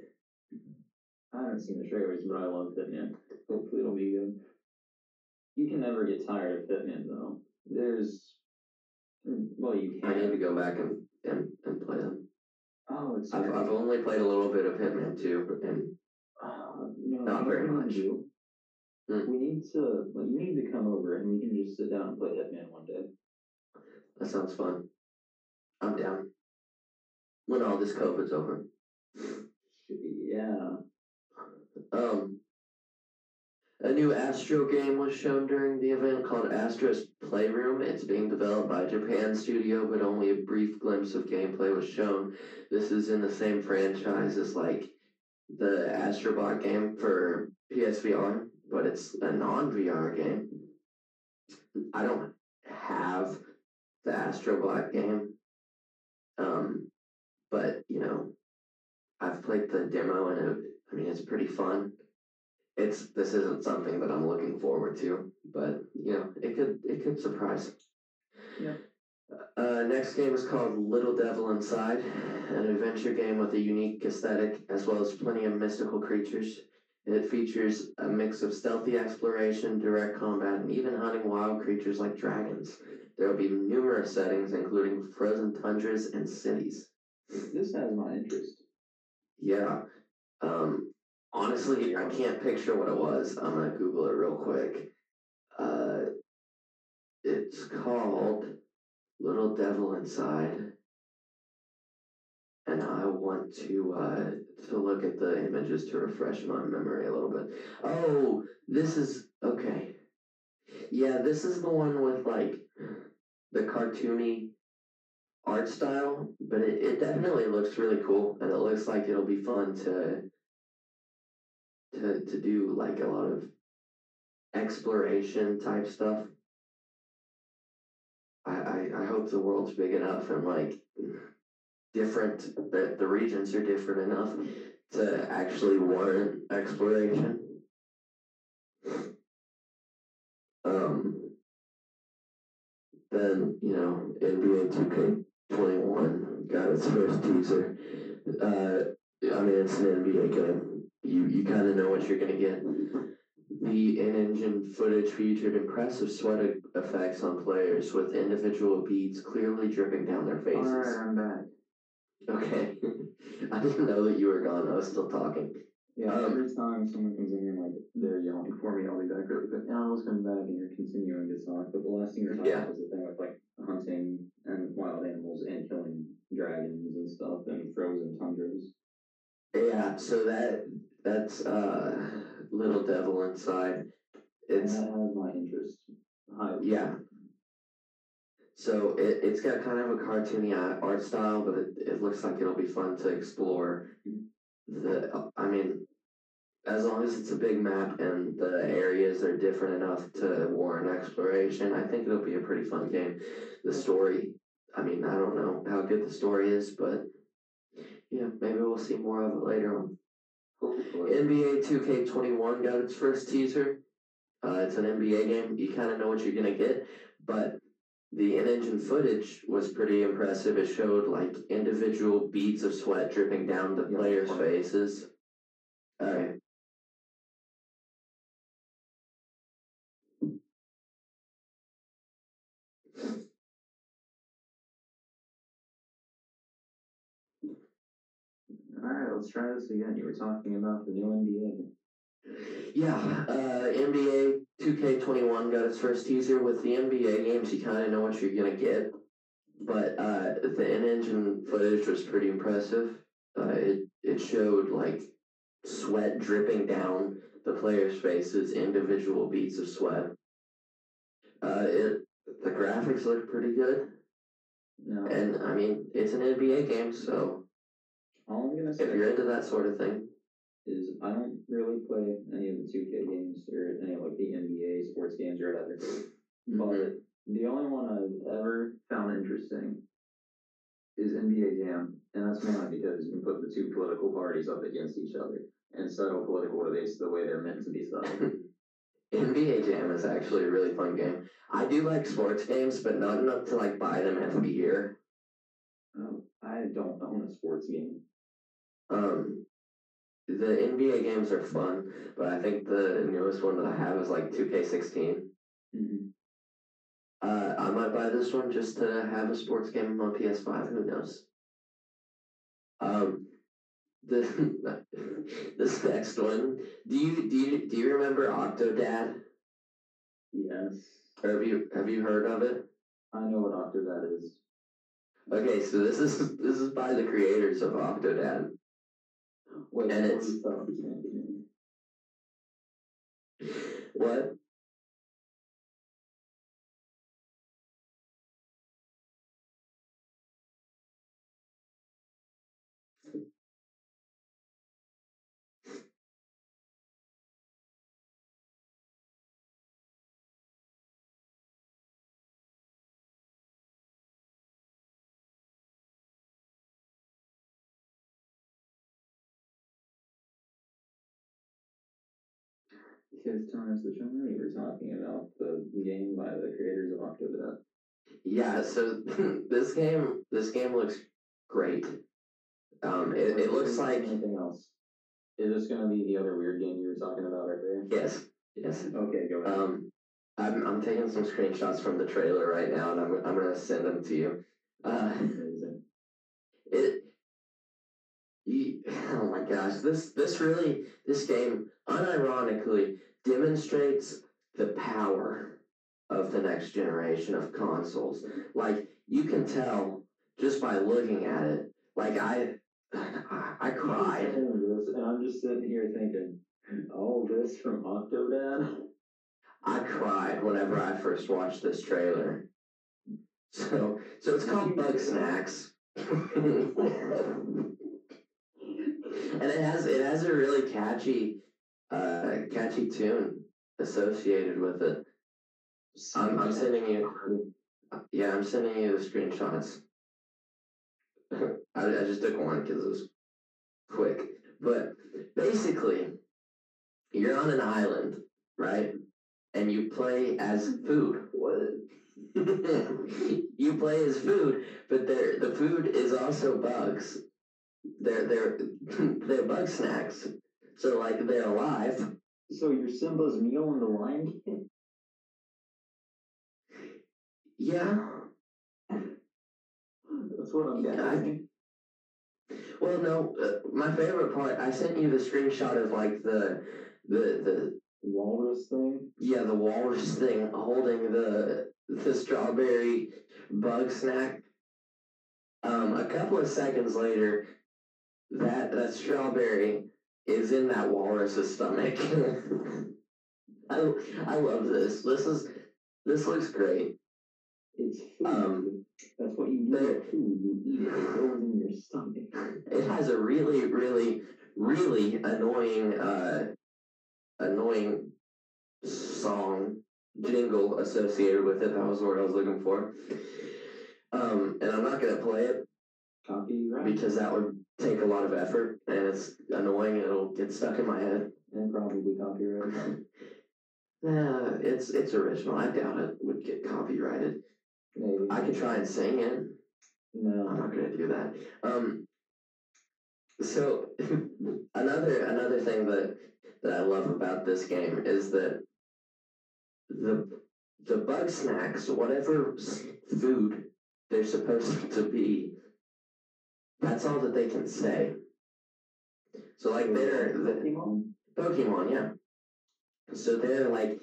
I haven't seen the trailers, but I love Hitman. Hopefully it'll be good. You can never get tired of Hitman though. There's well you can. I need to go back and, and, and play them. Oh it's I've, I've only played a little bit of Hitman 2, and Uh, no, Not very much. need Hmm. We need to like you need to come over and we can just sit down and play Hitman one day. that sounds fun. I'm down. When all this COVID's over. Yeah. Um, a new Astro game was shown during the event called Astro's Playroom. It's being developed by Japan Studio, but only a brief glimpse of gameplay was shown. This is in the same franchise as like the Astrobot game for PSVR, but it's a non VR game. I don't have the Astrobot game, um, but you know, I've played the demo and it, I mean it's pretty fun. It's this isn't something that I'm looking forward to, but you know it could it could surprise. Yeah. Uh, next game is called Little Devil Inside, an adventure game with a unique aesthetic as well as plenty of mystical creatures. It features a mix of stealthy exploration, direct combat, and even hunting wild creatures like dragons. There will be numerous settings, including frozen tundras and cities. This has my interest. Yeah. Um, honestly, I can't picture what it was. I'm gonna Google it real quick. Uh, it's called Little Devil Inside, and I want to uh to look at the images to refresh my memory a little bit. Oh, this is okay. Yeah, this is the one with like the cartoony art style, but it, it definitely looks really cool, and it looks like it'll be fun to to to do like a lot of exploration type stuff. I, I, I hope the world's big enough and like different that the regions are different enough to actually warrant exploration. Um, then you know NBA Two K twenty one got its first teaser. Uh, I mean it's an NBA game. You you kind of know what you're gonna get. The in-engine footage featured impressive sweat effects on players with individual beads clearly dripping down their faces. Alright, I'm back. Okay. I didn't know that you were gone. I was still talking. Yeah, Um, every time someone comes in here like they're yelling for me, I'll be back really quick. And I was coming back and you're continuing to talk, but the last thing you're talking Yeah. about was the thing with like hunting and wild animals and killing dragons and stuff and frozen tundras. Yeah, so that that's uh Little Devil Inside. It's that has my interest. Highly. yeah. So it, it's got kind of a cartoony art style, but it, it looks like it'll be fun to explore. The I mean, as long as it's a big map and the areas are different enough to warrant exploration, I think it'll be a pretty fun game. The story, I mean, I don't know how good the story is, but yeah, maybe we'll see more of it later on. Hopefully. NBA 2K21 got its first teaser. Uh, it's an NBA game. You kind of know what you're going to get, but the in engine footage was pretty impressive. It showed like individual beads of sweat dripping down the players' faces. All right. Let's try this again. You were talking about the new NBA. Yeah, uh, NBA 2K21 got its first teaser. With the NBA games, you kind of know what you're going to get. But uh, the in engine footage was pretty impressive. Uh, it, it showed like sweat dripping down the players' faces, individual beads of sweat. Uh, it The graphics look pretty good. No. And I mean, it's an NBA game, so all I'm gonna say if you're into that sort of thing, is I don't really play any of the 2K games or any of like the NBA sports games or whatever. But the only one I've ever found interesting is NBA Jam, and that's mainly because you can put the two political parties up against each other and settle political debates the way they're meant to be settled. NBA Jam is actually a really fun game. I do like sports games, but not enough to like buy them every year. um, I don't own a sports game. Um, the NBA games are fun, but I think the newest one that I have is like 2K16. Mm-hmm. Uh, I might buy this one just to have a sports game on PS5. Who knows? Um, the this next one. Do you do you do you remember Octodad? Yes, Or have you have you heard of it? I know what Octodad is. Okay, so this is this is by the creators of Octodad. Wait, And what? it's- is that game? What? time's the charm. You were talking about the game by the creators of Octodad. Yeah, so this game this game looks great. Um, it, it looks like anything else. Is this gonna be the other weird game you were talking about right there? yes, yes. Okay, go ahead. Um, I'm I'm taking some screenshots from the trailer right now, and I'm I'm gonna send them to you. Uh, Amazing. it. You, oh my gosh, this this really this game unironically demonstrates the power of the next generation of consoles. Like you can tell just by looking at it. Like I, I, cried. And I'm just sitting here thinking, all this from Octodad? I cried whenever I first watched this trailer. So, so it's called Bugsnax, and it has it has a really catchy, uh, catchy tune associated with it. I'm I'm sending you, yeah, I'm sending you the screenshots. I I just took one because it was quick, but basically, you're on an island, right? And you play as food. What? you play as food, but the food is also bugs. They're they're they're bug snacks. So like they're alive. So you're Simba's meal in the Lion King? Yeah. That's what I'm Yeah, getting. Well, no. Uh, my favorite part. I sent you the screenshot of like the the the Walrus thing? yeah the walrus thing holding the the strawberry bug snack. Um, a couple of seconds later, that that strawberry is in that walrus's stomach. I I love this. This is this looks great. It's food. Um, That's what you do food. You eat it, it goes in your stomach. It has a really really really annoying uh annoying song jingle associated with it. That was the word I was looking for. Um, and I'm not gonna play it Copyright? because that would take a lot of effort and it's annoying and it'll get stuck in my head. And probably copyright. Uh, it's it's original. I doubt it would get copyrighted. Maybe. I could try and sing it. No. I'm not gonna do that. Um. So another another thing that that I love about this game is that the the bug snacks, whatever food they're supposed to be, that's all that they can say. So like they're the, Pokemon? Pokemon, yeah. So they're like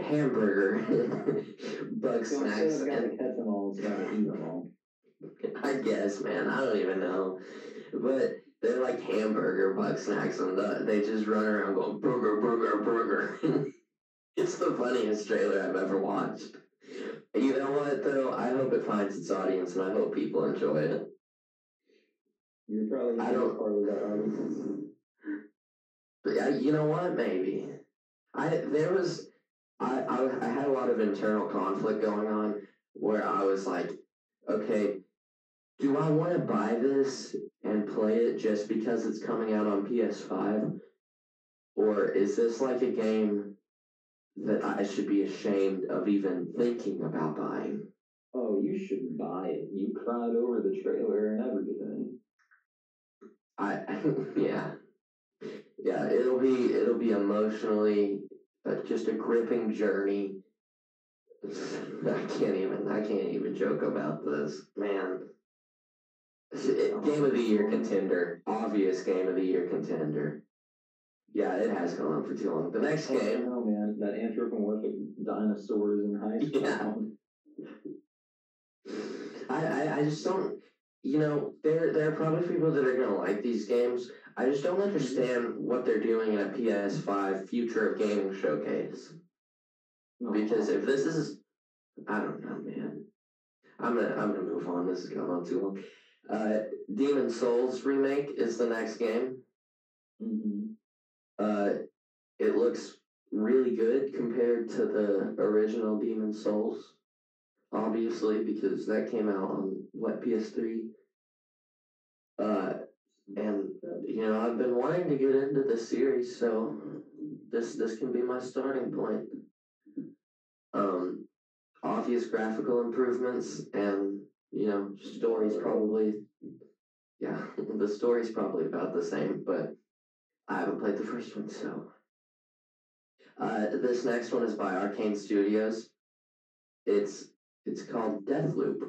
hamburger bug So snacks. And catch them all, gotta eat them all. I guess, man, I don't even know. But they're like hamburger bug snacks, and the, they just run around going burger, burger, burger. it's the funniest trailer I've ever watched. You know what, though? I hope it finds its audience, and I hope people enjoy it. You're probably I don't- part of that audience. But yeah, you know what? Maybe. I there was I, I I had a lot of internal conflict going on where I was like, okay, do I want to buy this and play it just because it's coming out on PS5? Or is this like a game that I should be ashamed of even thinking about buying? Oh, you should buy it. You cried over the trailer and everything. I yeah. Yeah, it'll be it'll be emotionally uh, just a gripping journey. I can't even I can't even joke about this, man. It- game of the year contender, obvious game of the year contender. Yeah, it has gone on for too long. The next Oh, game, no, man. That anthropomorphic dinosaurs in high school. Yeah. I, I I just don't. You know, there there are probably people that are gonna like these games. I just don't understand what they're doing at a PS5 Future of Gaming showcase. Because if this is, I don't know, man. I'm gonna I'm gonna move on. This is going on too long. Uh, Demon's Souls remake is the next game. Mhm. Uh, it looks really good compared to the original Demon's Souls. Obviously, because that came out on what PS3. Uh, and you know I've been wanting to get into this series, so this this can be my starting point. Um, obvious graphical improvements and you know stories probably. Yeah, the story's probably about the same, but I haven't played the first one, so. Uh, this next one is by Arkane Studios. It's it's called Deathloop.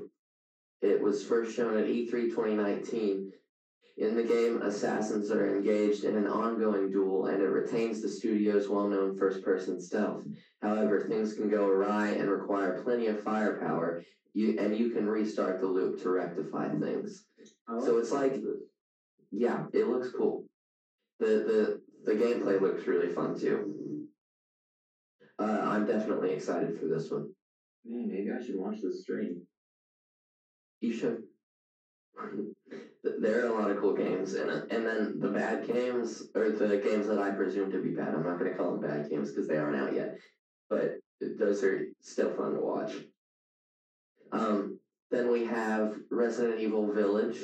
It was first shown at E E3 2019. In the game, assassins are engaged in an ongoing duel, and it retains the studio's well-known first-person stealth. However, things can go awry and require plenty of firepower. You and you can restart the loop to rectify things. Oh. So it's like, yeah, it looks cool. The the the gameplay looks really fun too. Uh, I'm definitely excited for this one. Man, maybe I should watch this stream. You should. there are a lot of cool games in it, and then the bad games or the games that I presume to be bad. I'm not going to call them bad games because they aren't out yet, but those are still fun to watch. Um, then we have Resident Evil Village,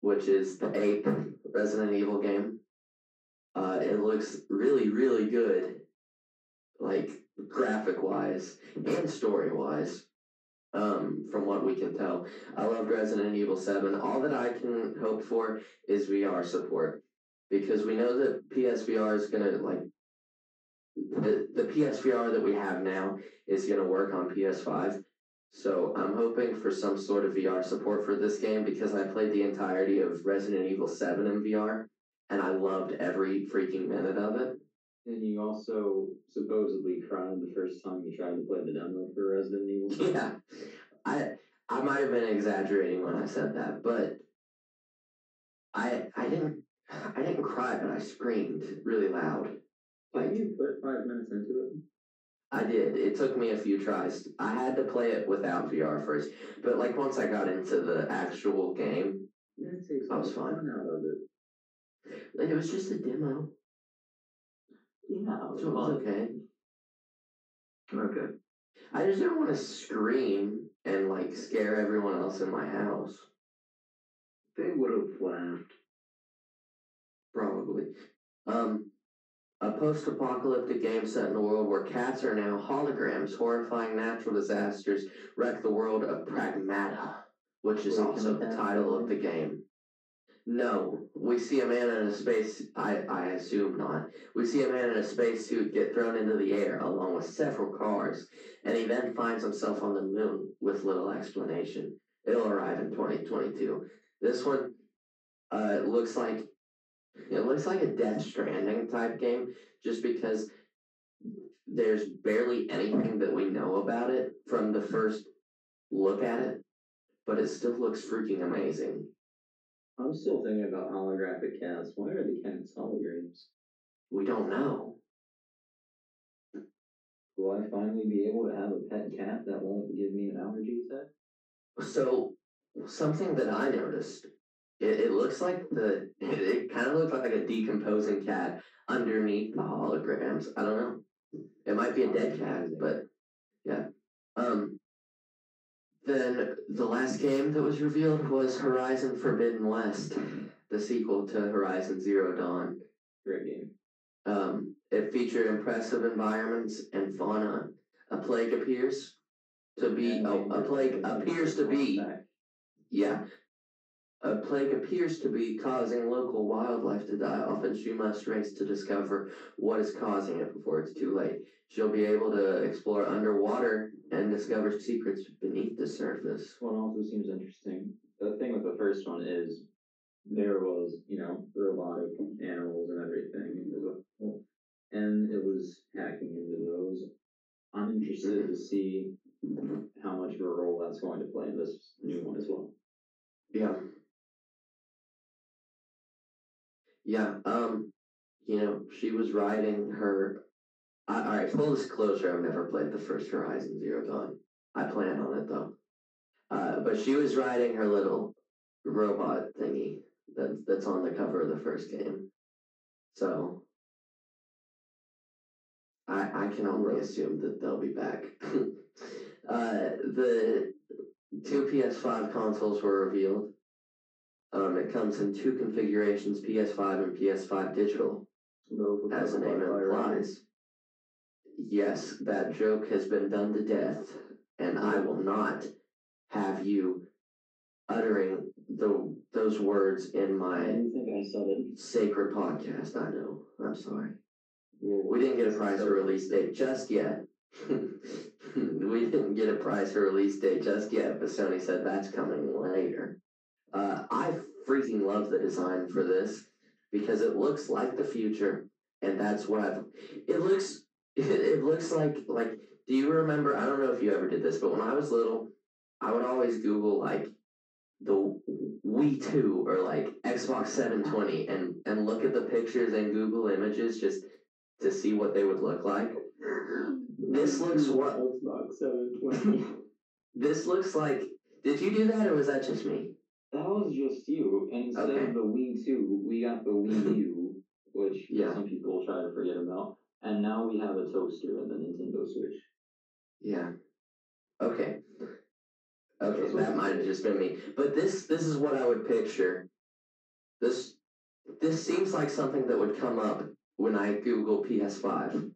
which is the eighth Resident Evil game. Uh, it looks really, really good, like graphic wise and story wise. Um, from what we can tell, I loved Resident Evil Seven. All that I can hope for is VR support because we know that PSVR is gonna like the the PSVR that we have now is gonna work on PS5. So I'm hoping for some sort of VR support for this game because I played the entirety of Resident Evil 7 in VR and I loved every freaking minute of it. And you also supposedly cried the first time you tried to play the demo for Resident Evil. Yeah. I I might have been exaggerating when I said that, but I I didn't I didn't cry, but I screamed really loud. Like you put five minutes into it. I did. It took me a few tries. I had to play it without VR first, but like once I got into the actual game, takes I was fine. out of it. like it was just a demo, Yeah, so it was okay. Okay. I just didn't want to scream and like scare everyone else in my house. They would have laughed. Probably. Um, a post-apocalyptic game set in a world where cats are now holograms. Horrifying natural disasters wreck the world of Pragmata, which is also the title of the game. No, we see a man in a space. I I assume not. We see a man in a spacesuit get thrown into the air along with several cars, and he then finds himself on the moon with little explanation. It'll arrive in 2022. This one, uh, looks like it looks like a Death Stranding type game, just because there's barely anything that we know about it from the first look at it, but it still looks freaking amazing. I'm still thinking about holographic cats. Why are the cats holograms? We don't know. Will I finally be able to have a pet cat that won't give me an allergy attack? So something that I noticed, it, it looks like the it, it kind of looks like a decomposing cat underneath the holograms. I don't know. It might be a dead cat, but yeah. Um. Then the last game that was revealed was Horizon Forbidden West, the sequel to Horizon Zero Dawn. Great game. Um, it featured impressive environments and fauna. A plague appears to be a, a plague appears to be yeah. A plague appears to be causing local wildlife to die off, and she must race to discover what is causing it before it's too late. She'll be able to explore underwater and discover secrets beneath the surface. This one also seems interesting. The thing with the first one is there was, you know, robotic animals and everything. It was a- And it was hacking into those. I'm interested to see how much of a role that's going to play in this new one as well. Yeah. Yeah, um, you know, she was riding her. I, all right, full disclosure, I've never played the first Horizon Zero Dawn. I plan on it though. Uh, but she was riding her little robot thingy that, that's on the cover of the first game. So I I can only assume that they'll be back. uh, the two PS5 consoles were revealed. Um, it comes in two configurations, PS5 and PS5 digital. Both as the name implies. Yes, that joke has been done to death, and I will not have you uttering the those words in my didn't think I said it. sacred podcast. I know. I'm sorry. We didn't get a prize or release date just yet. we didn't get a prize or release date just yet, but Sony said that's coming later. Uh, I freaking love the design for this because it looks like the future, and that's what I've. It looks. It, looks like like. Do you remember? I don't know if you ever did this, but when I was little, I would always Google like the Wii Two or like Xbox Seven Twenty, and and look at the pictures and Google Images just to see what they would look like. This looks what Xbox 720. this looks like. Did you do that or was that just me? That was just you. And instead Okay. of the Wii 2, we got the Wii U, which Yeah. some people try to forget about. And now we have a toaster and the Nintendo Switch. Yeah. Okay. Okay, that might have just been me. But this this is what I would picture. This this seems like something that would come up when I Google PS5.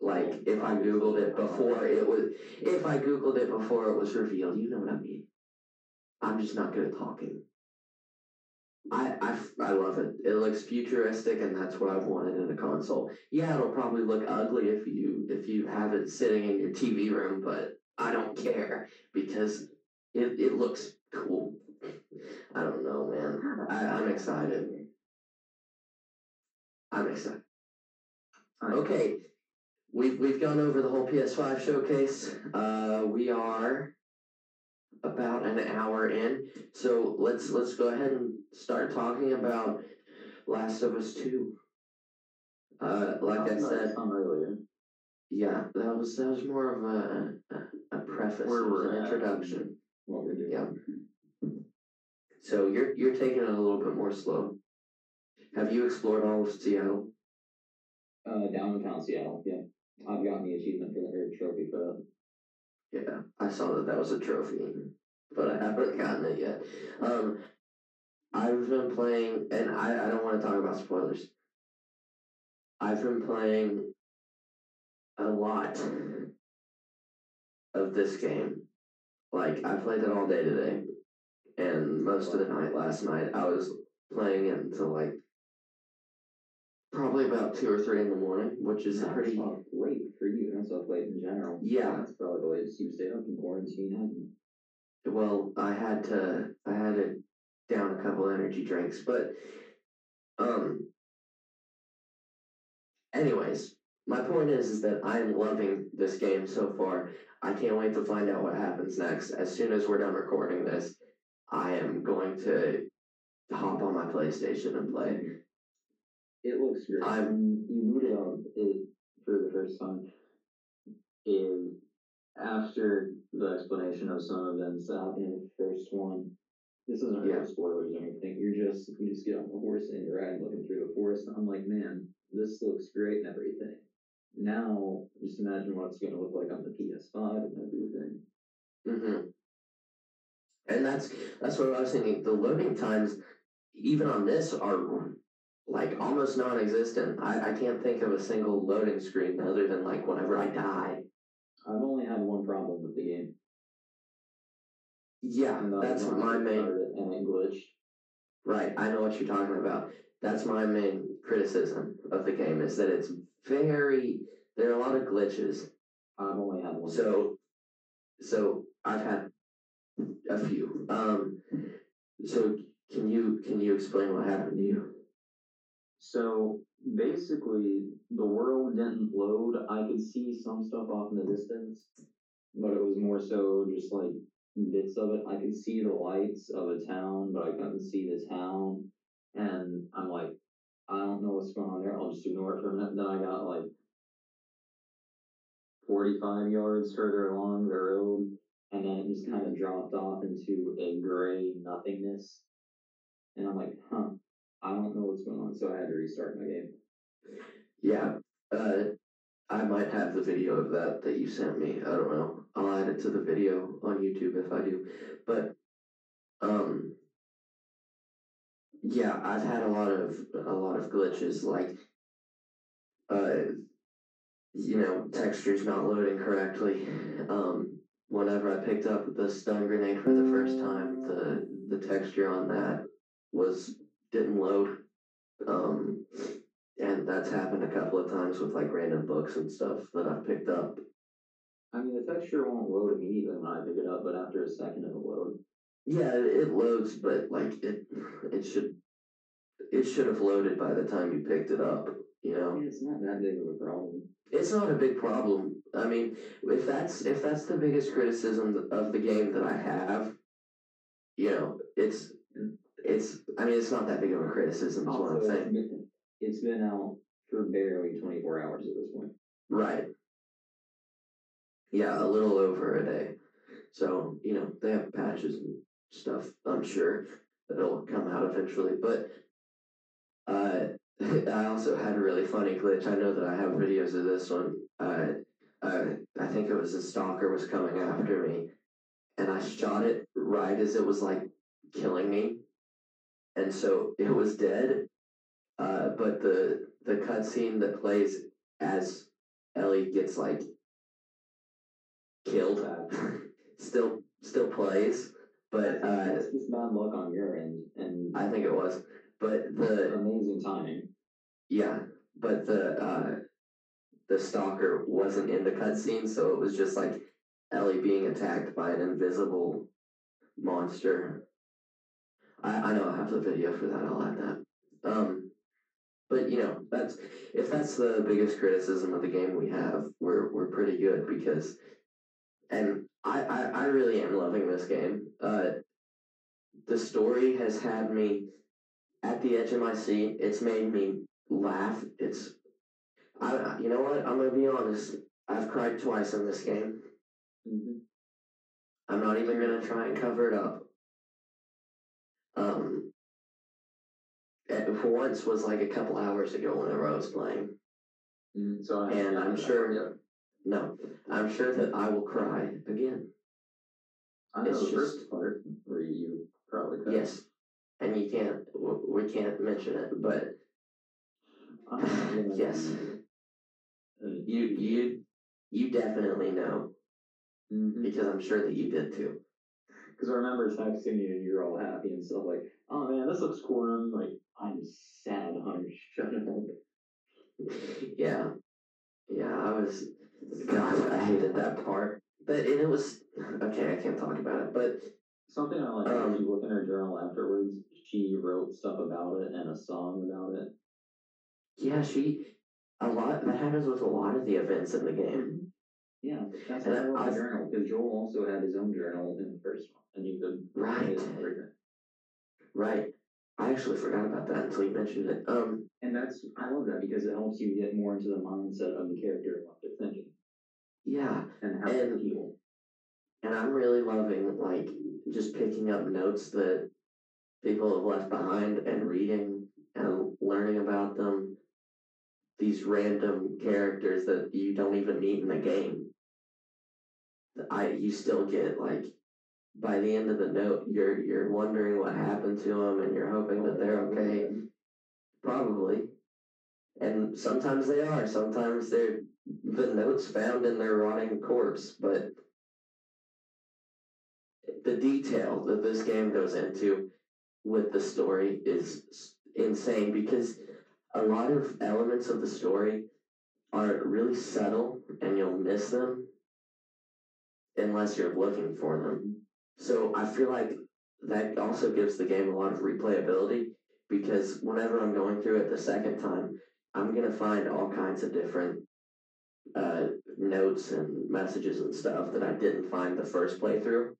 Like if I Googled it before it was if I Googled it before it was revealed, you know what I mean. I'm just not good at talking. I, I, I love it. It looks futuristic, and that's what I've wanted in a console. Yeah, it'll probably look ugly if you if you have it sitting in your TV room, but I don't care because it, it looks cool. I don't know, man. I, I'm excited. I'm excited. Okay, we've we've gone over the whole PS5 showcase. Uh, we are about an hour in, so let's let's go ahead and start talking about Last of Us Two. Uh, like I said, earlier. yeah, that was that was more of a a, a preface, Where we're an introduction. What we're doing. Yeah. So you're you're taking it a little bit more slow. Have you explored all of Seattle? Uh, downtown Seattle, yeah. I've gotten the achievement for the or trophy for that. Yeah, I saw that that was a trophy, but I haven't gotten it yet. Um, I've been playing, and I, I don't want to talk about spoilers. I've been playing a lot of this game. Like, I played it all day today, and most of the night last night, I was playing it until like probably about two or three in the morning, which is That's pretty. not great for you. That's not late in general. Yeah. That's probably the latest you stayed up in quarantine, hadn't you? well i had to i had to down a couple energy drinks but um anyways my point is is that i'm loving this game so far i can't wait to find out what happens next as soon as we're done recording this i am going to hop on my playstation and play It looks great. I'm- you boot it up it for the first time, is after the explanation of some events that happened in the first one. This isn't really Yeah. spoilers or anything. You're just you just get on the horse and you're riding looking through the forest. I'm like, man, this looks great and everything. Now, just imagine what it's going to look like on the PS5 and everything. Mm-hmm. And that's that's what I was thinking. The loading times, even on this, are like almost non-existent. I, I can't think of a single loading screen other than like whenever I die. I've only had one problem with the game. Yeah, and that's my main. it. Right, I know what you're talking about. That's my main criticism of the game is that it's very. There are a lot of glitches. I've only had one. So, so I've had a few. Um, so can you can you explain what happened to you? So basically, the world didn't load. I could see some stuff off in the distance, but it was more so just like bits of it. I could see the lights of a town, but I couldn't see the town. And I'm like, I don't know what's going on there. I'll just ignore it for a minute. Then I got like 45 yards further along the road, and then it just kind of mm-hmm. dropped off into a gray nothingness. And I'm like, huh, I don't know what's going on, so I had to restart my game. Yeah, uh, I might have the video of that that you sent me. I don't know. I'll add it to the video on YouTube if I do. But, um, Yeah, I've had a lot of a lot of glitches like uh you know, textures not loading correctly. Um whenever I picked up the stun grenade for the first time, the the texture on that was didn't load. Um and that's happened a couple of times with like random books and stuff that I've picked up. I mean, the texture won't load immediately when I pick it up, but after a second it'll load. Yeah, it, it loads, but like it it should it should have loaded by the time you picked it up, you I know. mean, it's not that big of a problem. It's not a big problem. I mean, if that's if that's the biggest criticism of the game that I have, you know, it's it's I mean, it's not that big of a criticism is what I'm Also, it's saying. been, it's been out for barely 24 hours at this point. Right. Yeah, a little over a day. So, you know, they have patches and stuff, I'm sure, that'll come out eventually. But uh I also had a really funny glitch. I know that I have videos of this one. Uh, uh I think it was a stalker was coming after me and I shot it right as it was like killing me. And so it was dead. Uh but the the cutscene that plays as Ellie gets like killed still still plays. But uh it's just bad luck on your end, and I think it was. But the amazing timing. yeah, but the uh the stalker wasn't in the cutscene, so it was just like Ellie being attacked by an invisible monster. I, I know I have the video for that, I'll add that. Um but you know, that's if that's the biggest criticism of the game we have, we're we're pretty good because and I, I, I really am loving this game. Uh the story has had me at the edge of my seat. It's made me laugh. It's I you know what? I'm gonna be honest. I've cried twice in this game. Mm-hmm. I'm not even gonna try and cover it up. Um, and for once was like a couple hours ago whenever I was playing. Mm-hmm. So I And I'm sure- yeah. No, I'm sure that I will cry again. I know it's the just- first part where you probably could. Yes, and you can't. We can't mention it, but gonna- yes, you you you definitely know mhm. because I'm sure that you did too. Because I remember texting you and you're all happy and stuff like, oh man, this looks cool. And I'm like, I'm sad, honey. Shut up. Yeah, yeah. I was. God, I hated that part. But and it was okay. I can't talk about it. But Something I like, Um, if you look in her journal afterwards, she wrote stuff about it and a song about it. yeah, she a lot. That happens with a lot of the events in the game. Yeah, that's And why I I've- the journal, because Joel also had his own journal in the first one, and you could Right. Right. I actually forgot about that until you mentioned it. Um. And that's, I love that because it helps you get more into the mindset of the character and what they're thinking Yeah. and how And-. And I'm really loving like just picking up notes that people have left behind and reading and learning about them. These random characters that you don't even meet in the game. I you still get like by the end of the note you're you're wondering what happened to them and you're hoping that they're okay. Probably. And sometimes they are. Sometimes they're the notes found in their rotting corpse, but the detail that this game goes into with the story is insane because a lot of elements of the story are really subtle and you'll miss them unless you're looking for them. So I feel like that also gives the game a lot of replayability because whenever I'm going through it the second time, I'm gonna find all kinds of different uh, notes and messages and stuff that I didn't find the first playthrough.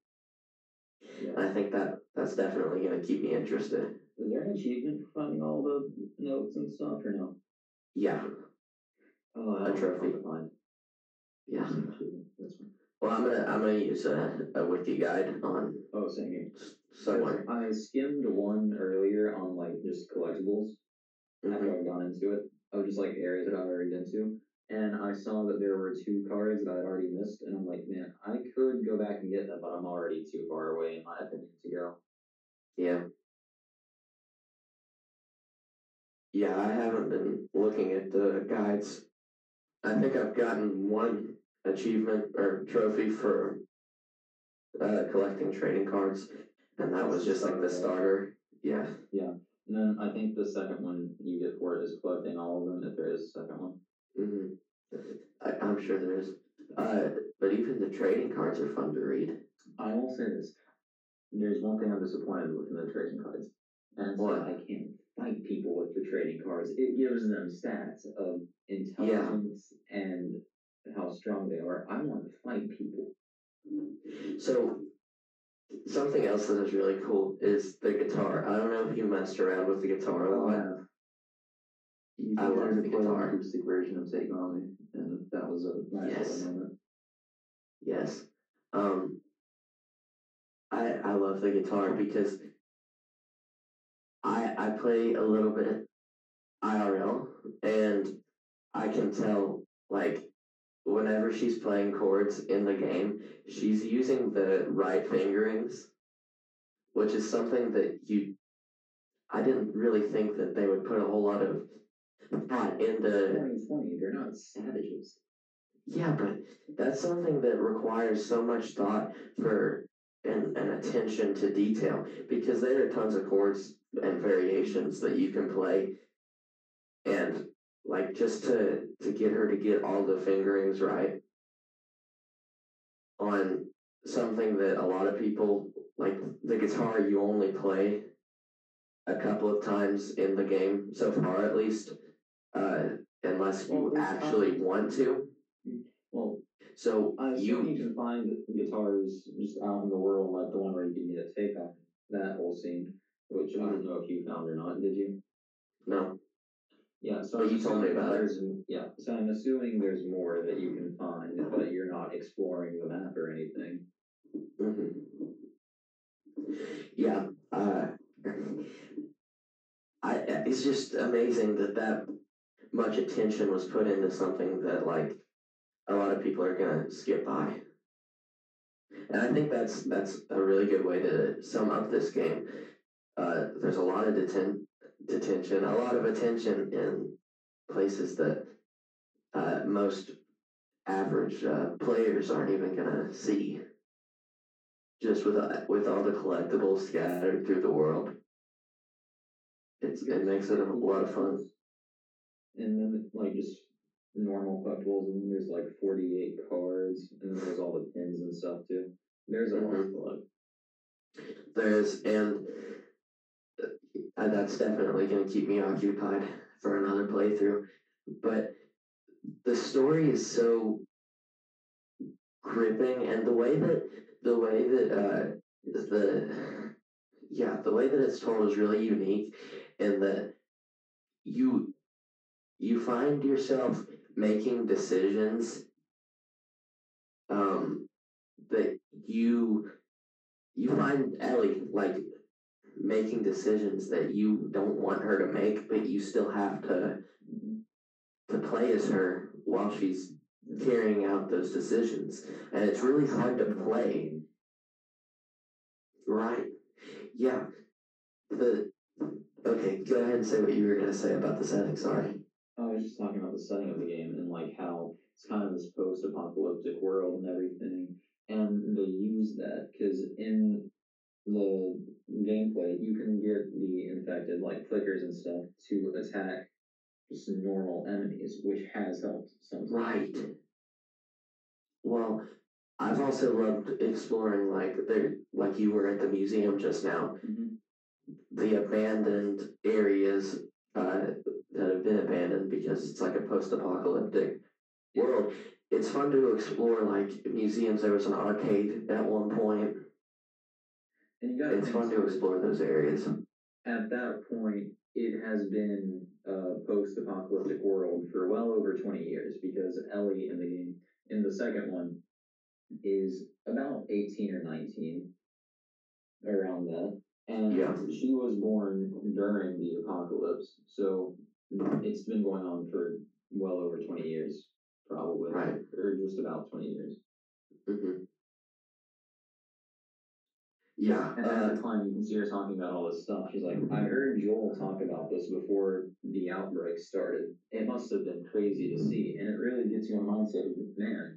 Yeah. And I think that that's definitely gonna keep me interested. Is there an achievement for finding all the notes and stuff, or no? Yeah, Oh, A trophy. to yeah. That's fine. Well, I'm gonna I'm gonna use a, a wiki guide on Oh, same here. s- I skimmed one earlier on like just collectibles Mhm. after I'd gone into it of just like areas that I've already been to. And I saw that there were two cards that I'd already missed, and I'm like, man, I could go back and get them, but I'm already too far away, in my opinion, to go. Yeah. Yeah, I haven't been looking at the guides. I think I've gotten one achievement or trophy for uh, collecting trading cards, and that was just like the starter. Yeah. Yeah. And then I think the second one you get for it is collecting all of them if there is a second one. hmm I, I'm sure there is. Uh, but even the trading cards are fun to read. I will say this. There's one thing I'm disappointed with in the trading cards. And so What? I can't fight people with the trading cards. It gives them stats of intelligence and how strong they are. I want to fight people. So something else that is really cool is the guitar. I don't know if you messed around with the guitar a lot. Uh, You I love the guitar. acoustic version of Take On Me, and that was a nice Yes. moment. Yes. Um I I love the guitar because I I play a little bit IRL and I can tell like whenever she's playing chords in the game, she's using the right fingerings, which is something that you I didn't really think that they would put a whole lot of thought into 2020, they're not savages. yeah, but that's something that requires so much thought for and, and attention to detail because there are tons of chords and variations that you can play. And like just to to get her to get all the fingerings right on something that a lot of people like the guitar you only play a couple of times in the game so far at least uh unless you actually want to Well, so I you can find guitars just out in the world, like the one where you can get a take on that whole scene, which I don't know if you found or not. Did you? no, Yeah. So you told me about it. yeah. So I'm assuming there's more that you can find, but you're not exploring the map or anything. hmm yeah, uh, I it's just amazing that that much attention was put into something that like a lot of people are gonna skip by. And I think that's that's a really good way to sum up this game. Uh, there's a lot of deten- detention, a lot of attention in places that uh, most average uh, players aren't even gonna see. Just with uh, with all the collectibles scattered through the world, it's it makes it a lot of fun. And then like just normal collectibles, and then there's like 48 cards, and then there's all the pins and stuff too. There's a lot Mhm. to collect. There's and uh, that's definitely going to keep me occupied for another playthrough. But the story is so gripping, and the way that the way that uh, the yeah the way that it's told is really unique, in that you you find yourself making decisions um, that you you find Ellie like making decisions that you don't want her to make, but you still have to to play as her while she's carrying out those decisions, and it's really hard to play. Right? Yeah. The okay. Go ahead and say what you were gonna say about the setting. Sorry. I was just talking about the setting of the game and like how it's kind of this post-apocalyptic world and everything, and they use that because in the gameplay you can get the infected like flickers and stuff to attack just normal enemies, which has helped some. Right. Well, I've also loved exploring like there, like you were at the museum just now. Mhm. the abandoned areas uh, that have been abandoned because it's like a post-apocalyptic world. It's fun to explore like museums. There was an arcade at one point. And you got It's fun to explore those areas. at that point, it has been a post-apocalyptic world for well over 20 years because Ellie in the game, in the second one, is about 18 or 19, around that. And Yeah. she was born during the apocalypse, so it's been going on for well over 20 years, probably, Right. or just about 20 years. hmm Yeah. And Uh, at the time, you can see her talking about all this stuff. She's like, I heard Joel talk about this before the outbreak started. It must have been crazy to see. And it really gets you in mindset of, man,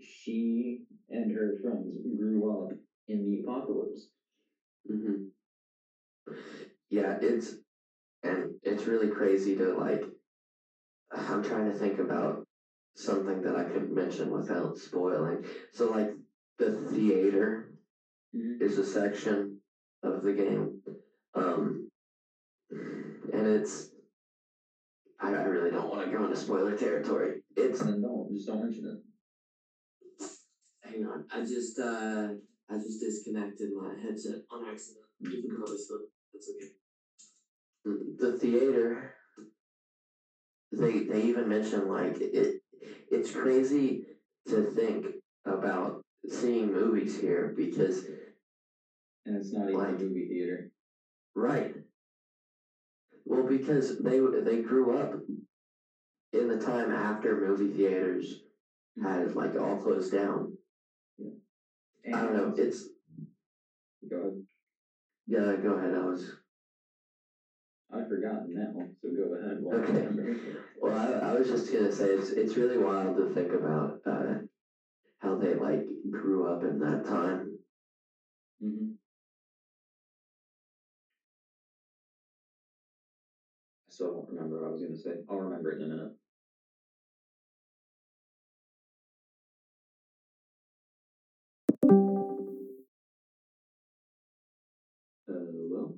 she and her friends grew up in the apocalypse. hmm Yeah, it's and it's really crazy to like. I'm trying to think about something that I could mention without spoiling. So, like, the theater Is a section of the game, um, and it's. I, I really don't want to go into spoiler territory. It's then don't, just don't mention it. Hang on, I just uh I just disconnected my headset on accident. You can still that's okay. The theater they they even mention like it it's crazy to think about seeing movies here because And it's not even Like- a movie theater. right well because they they grew up in the time after movie theaters had like all closed down. And I don't know. It's Go ahead. yeah. Go ahead. I was I've forgotten that one, so go ahead. Okay. Well, I, I was just gonna say it's it's really wild to think about uh, how they like grew up in that time. I don't remember what I was going to say. I'll remember it in a minute. Hello?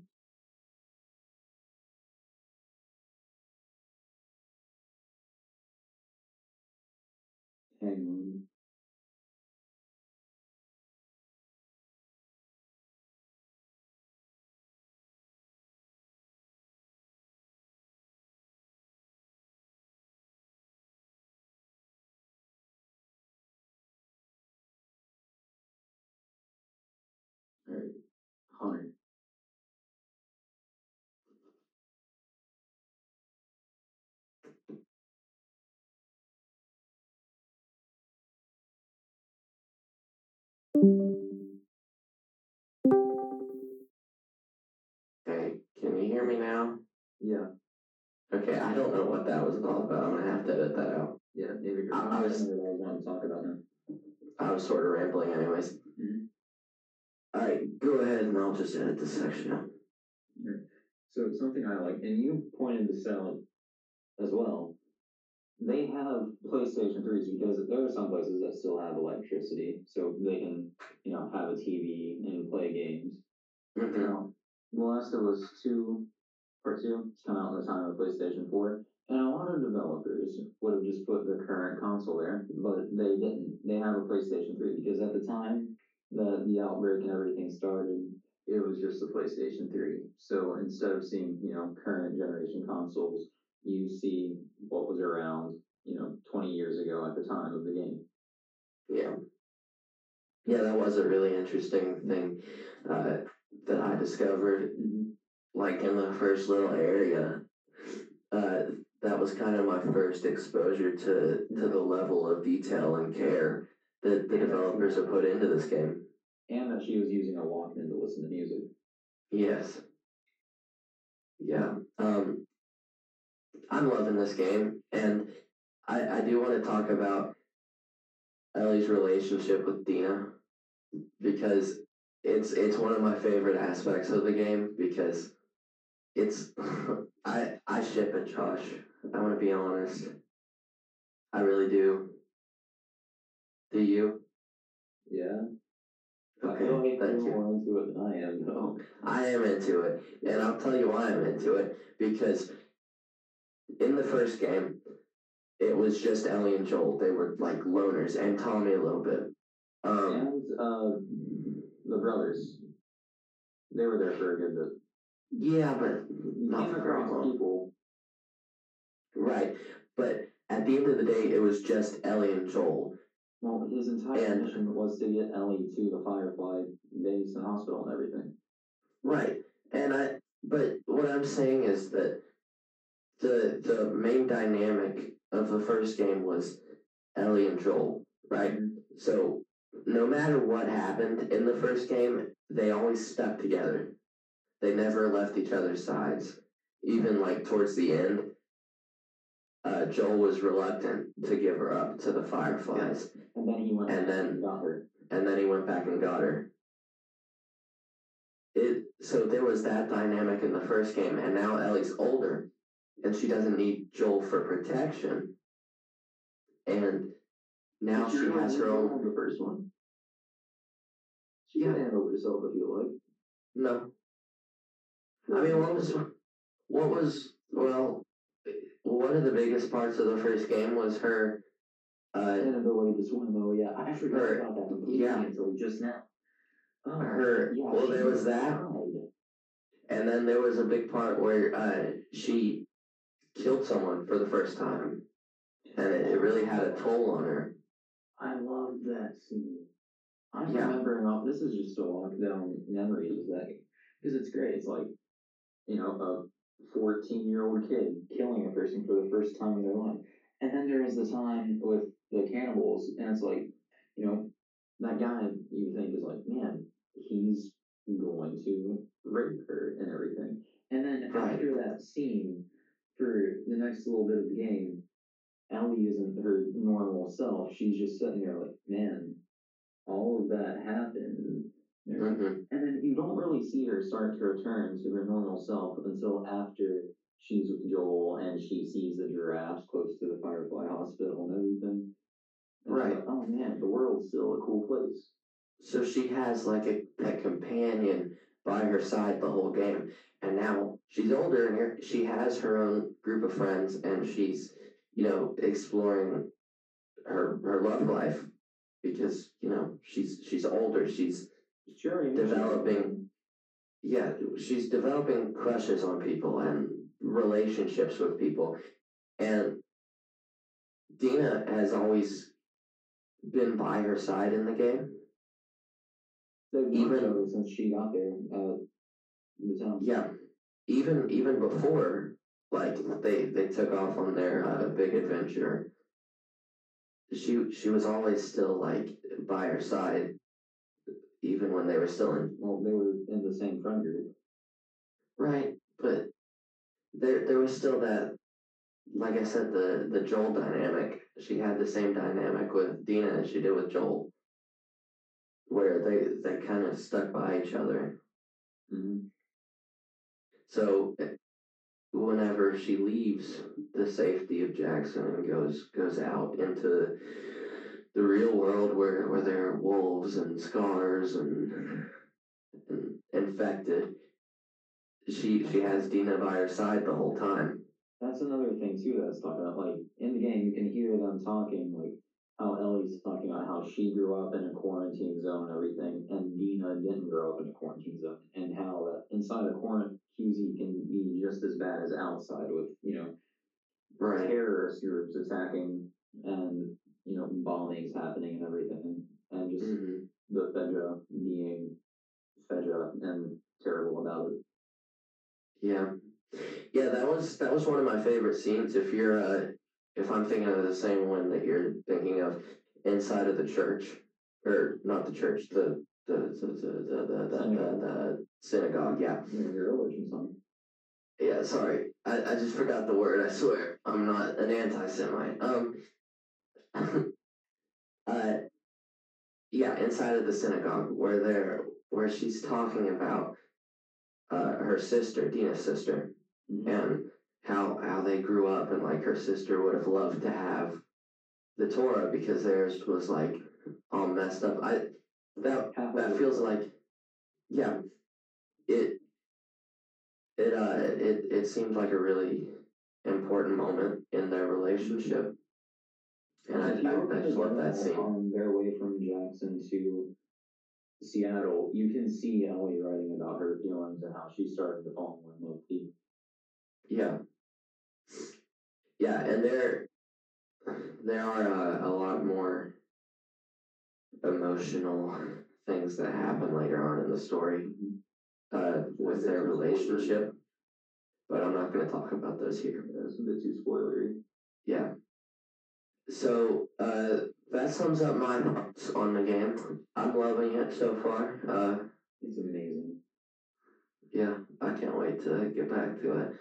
Hang on. Hear me now? Yeah, Okay, I don't know what that was all about. I'm gonna have to edit that out. yeah, maybe you're I- I was- what I wanting to talk about now. I was sort of rambling, anyways. Mhm. All right, go ahead, and I'll just edit this section out. So something I like, and you pointed this out as well. They have PlayStation 3s because there are some places that still have electricity, so they can, you know, have a TV and play games. Mhm. Now, Us 2, Part 2, it's come out in the time of PlayStation 4, and a lot of developers would have just put the current console there, but they didn't. They have a PlayStation 3 because at the time that the outbreak and everything started, it was just the PlayStation 3. So instead of seeing, you know, current generation consoles, you see what was around, you know, 20 years ago at the time of the game. Yeah. Yeah, that was a really interesting thing uh, that I discovered. Like in the first little area, uh, that was kind of my first exposure to to the level of detail and care that the developers have put into this game. And that she was using a Walkman to listen to music. Yes. Yeah. Um, I'm loving this game, and I, I do want to talk about Ellie's relationship with Dina because it's it's one of my favorite aspects of the game because it's I I ship it, Josh. I want to be honest. I really do. Do you? Yeah. I Okay, like thank you're more into it than I am, though. I am into it, and I'll tell you why I'm into it because in the first game, it was just Ellie and Joel. They were like loners, and Tommy a little bit. Um, And uh, brothers, they were there for a good bit. yeah, but Not for very long. people. right. But at the end of the day, it was just Ellie and Joel. Well, his entire And- mission was to get Ellie to the Firefly base and hospital and everything. Right. And I but what I'm saying is that the the main dynamic of the first game was Ellie and Joel, right? Mm-hmm. So no matter what happened in the first game, they always stuck together. They never left each other's sides. Even like towards the end, uh, Joel was reluctant to give her up to the Fireflies, And then he went And back then- got her. and then he went back and got her. It so there was that dynamic in the first game, and now Ellie's older, and she doesn't need Joel for protection, and now she has her own. the first one. She Yeah. could handle herself. if you like. No, I mean, what was what was well, one of the biggest parts of the first game was her. Uh, inability to swim? Oh yeah, I forgot Her- about that yeah. until just now. Oh, Her- yeah, well, there was that. died. and then there was a big part where uh, she killed someone for the first time, and it, it really had a toll on her. I love that scene. I'm Yeah. remembering all this is just a walk down memories of that because it's great. It's like you know a 14 year old kid killing a person for the first time in their life, and then there is the time with the cannibals, and it's like you know that guy you think is like man he's going to rape her and everything, and then Right. after that scene for the next little bit of the game. Ellie isn't her normal self. She's just sitting there like, man, all of that happened. hmm And then you don't really see her start to return to her normal self until after she's with Joel and she sees the giraffes close to the Firefly Hospital and everything. And Right. like, oh man, the world's still a cool place. So she has like a pet companion by her side the whole game, and now she's older and she has her own group of friends, and she's you know exploring her her love life because you know she's she's older. She's Developing. yeah she's developing crushes on people and relationships with people, and Dina has always been by her side in the game. They've even- since she got there. Uh, the town. Yeah, even even before like they they took off on their uh, big adventure, she she was always still like by her side, even when they were still in Well, they were in the same friend group. right. But there there was still that, like I said, the the Joel dynamic. She had the same dynamic with Dina as she did with Joel, where they they kind of stuck by each other. Mm-hmm. So eh, whenever she leaves the safety of Jackson and goes goes out into the real world where, where there are wolves and scars and, and infected, she she has Dina by her side the whole time. That's another thing too that's talking about. Like in the game, you can hear them talking, like how Ellie's talking about how she grew up in a quarantine zone and everything, and Dina didn't grow up in a quarantine zone, and how that inside a quarantine QZ can be just as bad as outside with you know Right. terrorist groups attacking and you know bombings happening and everything, and just hmm the Fedra being Fedra and terrible about it. Yeah. Yeah, that was that was one of my favorite scenes. If you're uh if I'm thinking of the same one that you're thinking of inside of the church. Or not the church, the the the the the the, the, the, the synagogue, yeah. You your religion song. Yeah, sorry. I, I just forgot the word, I swear. I'm not an anti Semite. Um uh yeah, inside of the synagogue where they're where she's talking about uh her sister, Dina's sister, and how how they grew up and like her sister would have loved to have the Torah because theirs was like all messed up. I that that feels like yeah it it uh it it seems like a really important moment in their relationship. And I, I, I just love that scene. On their way from Jackson to Seattle, you can see Ellie writing about her feelings and how she started to fall in love with Pete. yeah yeah and there there are uh, a lot more emotional things that happen later on in the story uh, with their relationship but I'm not going to talk about those here Yeah, it's a bit too spoilery. Yeah. So uh, that sums up my thoughts on the game. I'm loving it so far. Uh, It's amazing. yeah, I can't wait to get back to it.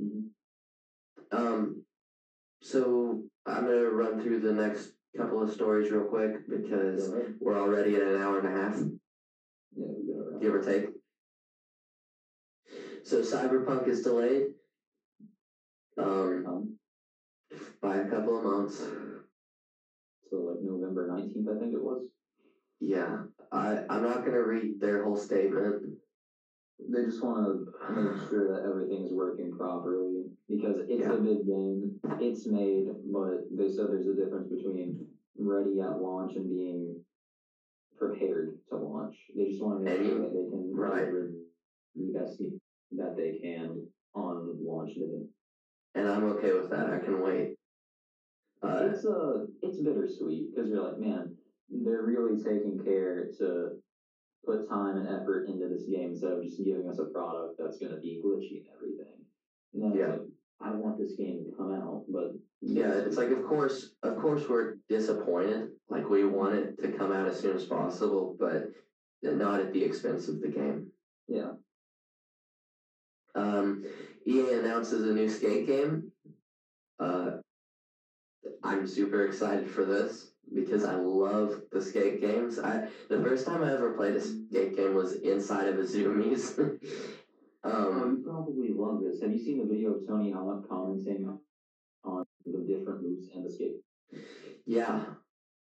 Mm-hmm. Um, so I'm gonna run through the next couple of stories real quick because we're already at an hour and a half, Yeah, we got it. give or take. So Cyberpunk is delayed. Um, Um, by a couple of months. so like November nineteenth, I think it was. Yeah, I I'm not gonna read their whole statement. They just want to make sure that everything's working properly because it's Yeah. a big game. It's made, but they said there's a difference between ready at launch and being prepared to launch. They just want to make sure that they can right. deliver the best that they can on launch day. and I'm okay with that. I can wait. Uh, it's uh it's bittersweet because you're like, man, they're really taking care to put time and effort into this game instead of just giving us a product that's gonna be glitchy and everything. And Yeah. like, I want this game to come out, but yeah, it's like of course, of course, we're disappointed. Like we want it to come out as soon as possible, but not at the expense of the game. yeah, Um, EA announces a new skate game. Uh, I'm super excited for this because I love the skate games. I the first time I ever played a skate game was inside of a Zoomies. Um, you probably love this. Have you seen the video of Tony Hawk commenting on the different moves and the skate? yeah,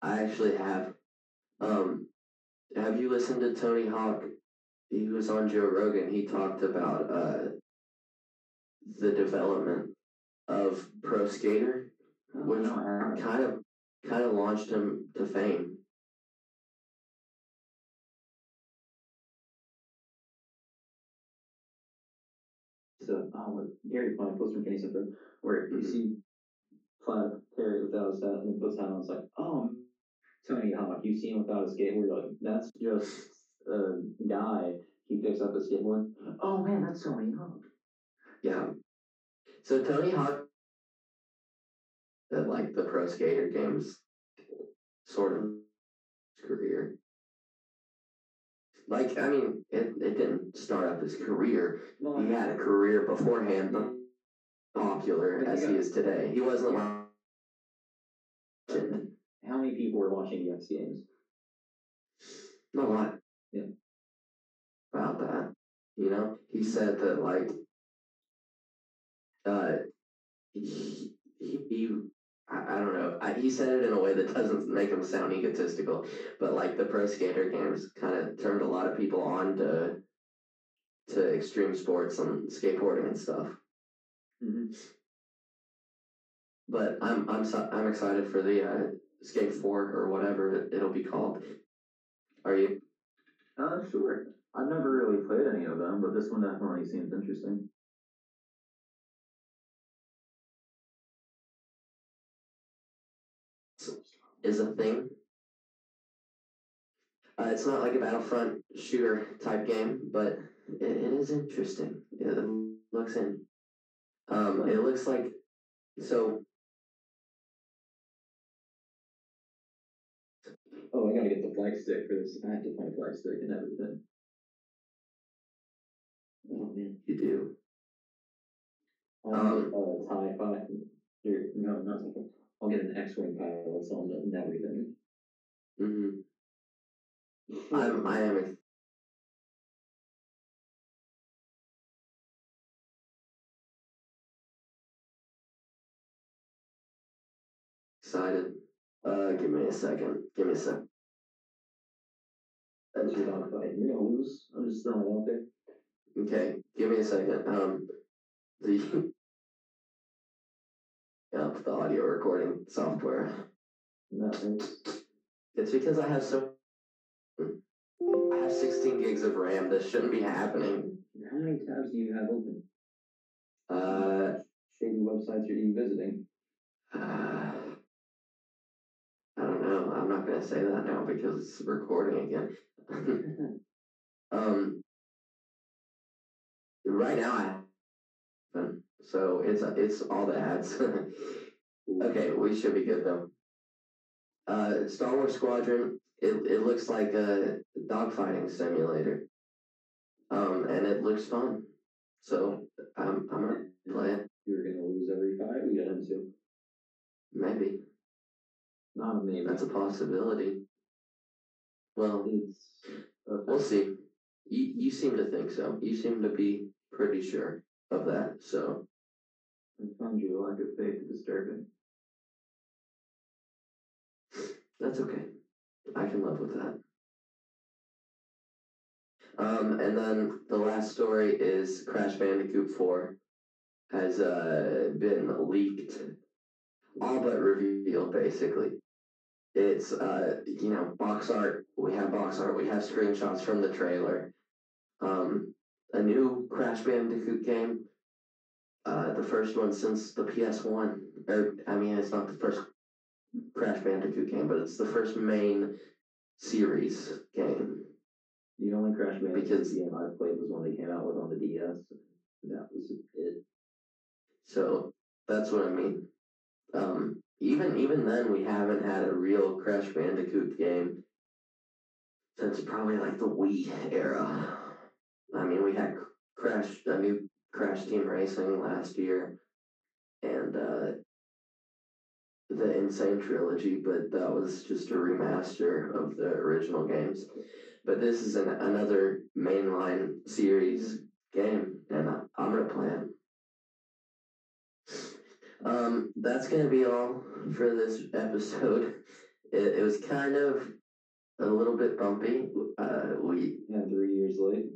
I actually have. Um, have you listened to Tony Hawk? He was on Joe Rogan. He talked about uh, the development of Pro Skater. Oh, Which no, I haven't. kind of kind of launched him to fame. Oh, Gary Platt post from Kenny Center, where you Mhm. see Platt Terry without his hat and then puts hat on. It's like, oh, Tony Hawk, you see him without a skateboard. You're like, that's just a guy. He picks up a skateboard. Oh man, that's Tony Hawk. Yeah. So Tony Hawk that like the pro skater games sort of career. Like I mean, it, it didn't start up his career. He had a career beforehand, but popular as he is today. He wasn't like how many people were watching the X Games? Not a lot. Yeah. About that. You know? He said that like uh he, he, he I, I don't know. I, he said it in a way that doesn't make him sound egotistical, but like the pro skater games kind of turned a lot of people on to to extreme sports and skateboarding and stuff. Mm-hmm. But I'm I'm so, I'm excited for the uh, Skate Four or whatever it, it'll be called. Are you? Uh, sure. I've never really played any of them, but this one definitely seems interesting. Is a thing. Uh, it's not like a Battlefront shooter type game, but it, it is interesting. It looks in. Um, it looks like so. Oh, I gotta get the flag stick for this. I have to find a flag stick and everything. Oh man. You do. Um, get a TIE. Here, no, not fighter. I'll get an X-wing pilot on it and everything. Mm-hmm. I'm. I am. ex- Excited. Uh, give me a second. Give me a sec. That's your dogfight. You're gonna lose. I'm just throwing it out there. Okay, give me a second. Um, the Yep, the audio recording software. That hurts. It's because I have so. I have 16 gigs of RAM. This shouldn't be happening. How many tabs do you have open? Uh, Shady websites you're you visiting? uh, I don't know. I'm not gonna say that now because it's recording again. um, right now I haven't. So it's it's all the ads. okay, we should be good though. Uh, Star Wars Squadron. It it looks like a dogfighting simulator. Um, and it looks fun. So I'm I'm gonna play it. You're gonna lose every fight we get into. Maybe Not a maybe. that's a possibility. Well, It's we'll see. You you seem to think so. You seem to be pretty sure of that. So I found your lack of faith disturbing. that's okay. I can live with that. Um, and then the last story is Crash Bandicoot 4 has uh, been leaked, all but revealed basically. It's, uh, you know, box art. We have box art. We have screenshots from the trailer. Um, a new Crash Bandicoot game. Uh, the first one since the PS1. Or, I mean, it's not the first Crash Bandicoot game, but it's the first main series game. The only Crash Bandicoot Because- game I've played was one they came out with on the DS. That was it. So that's what I mean. Um, even even then, we haven't had a real Crash Bandicoot game since probably like the Wii era. I mean, we had Crash a new Crash Team Racing last year, and uh, the N. Sane Trilogy, but that was just a remaster of the original games. But this is an, another mainline series game, and I'm gonna play it. Um, that's gonna be all for this episode. It, it was kind of a little bit bumpy. Uh, we And three years late.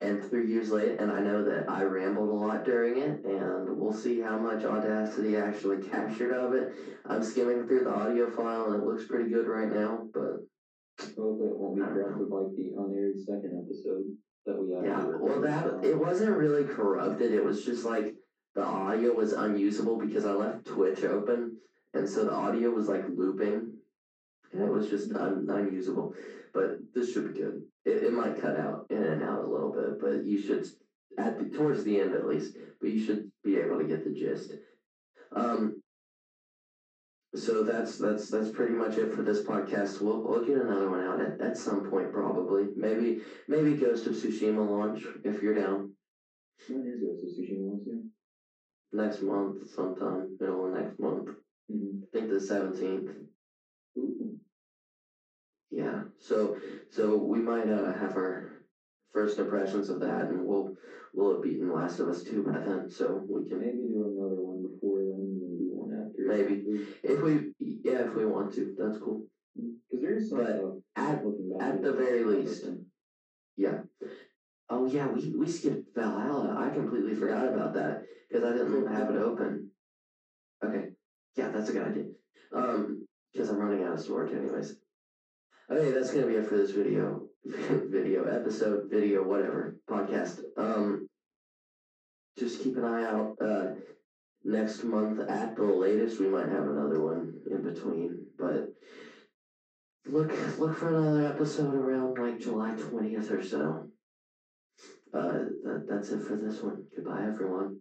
And three years late, and I know that I rambled a lot during it, and we'll see how much Audacity actually captured of it. I'm skimming through the audio file, and it looks pretty good right now. But Hopefully it won't be corrupted like the unaired second episode that we had. yeah, well, that it wasn't really corrupted. It was just like the audio was unusable because I left Twitch open, and so the audio was like looping, and it was just un- unusable. But this should be good. It, it might cut out in and out a little bit, but you should at the, towards the end at least. But you should be able to get the gist. Um. So that's that's that's pretty much it for this podcast. We'll we'll get another one out at, at some point probably. Maybe maybe Ghost of Tsushima launch if you're down When is Ghost of Tsushima once again? next month sometime middle of next month. Mm-hmm. I think the seventeenth. Yeah. So so we might uh, have our first impressions of that, and we'll we'll have beaten Last of Us two by then, so we can Maybe do another one before then and then do one after. Maybe. if we yeah if we want to. That's cool. Because there is some But at- looking at the very least. Yeah. Oh yeah, we we skipped Valhalla. I completely forgot about that because I didn't have it open. Okay. Yeah, that's a good idea. Um, because I'm running out of storage anyways. Okay, that's gonna be it for this video, video episode, video, whatever podcast. Um, just keep an eye out. Uh, next month at the latest, we might have another one in between, but look look for another episode around like July twentieth or so. Uh, that, that's it for this one. Goodbye, everyone.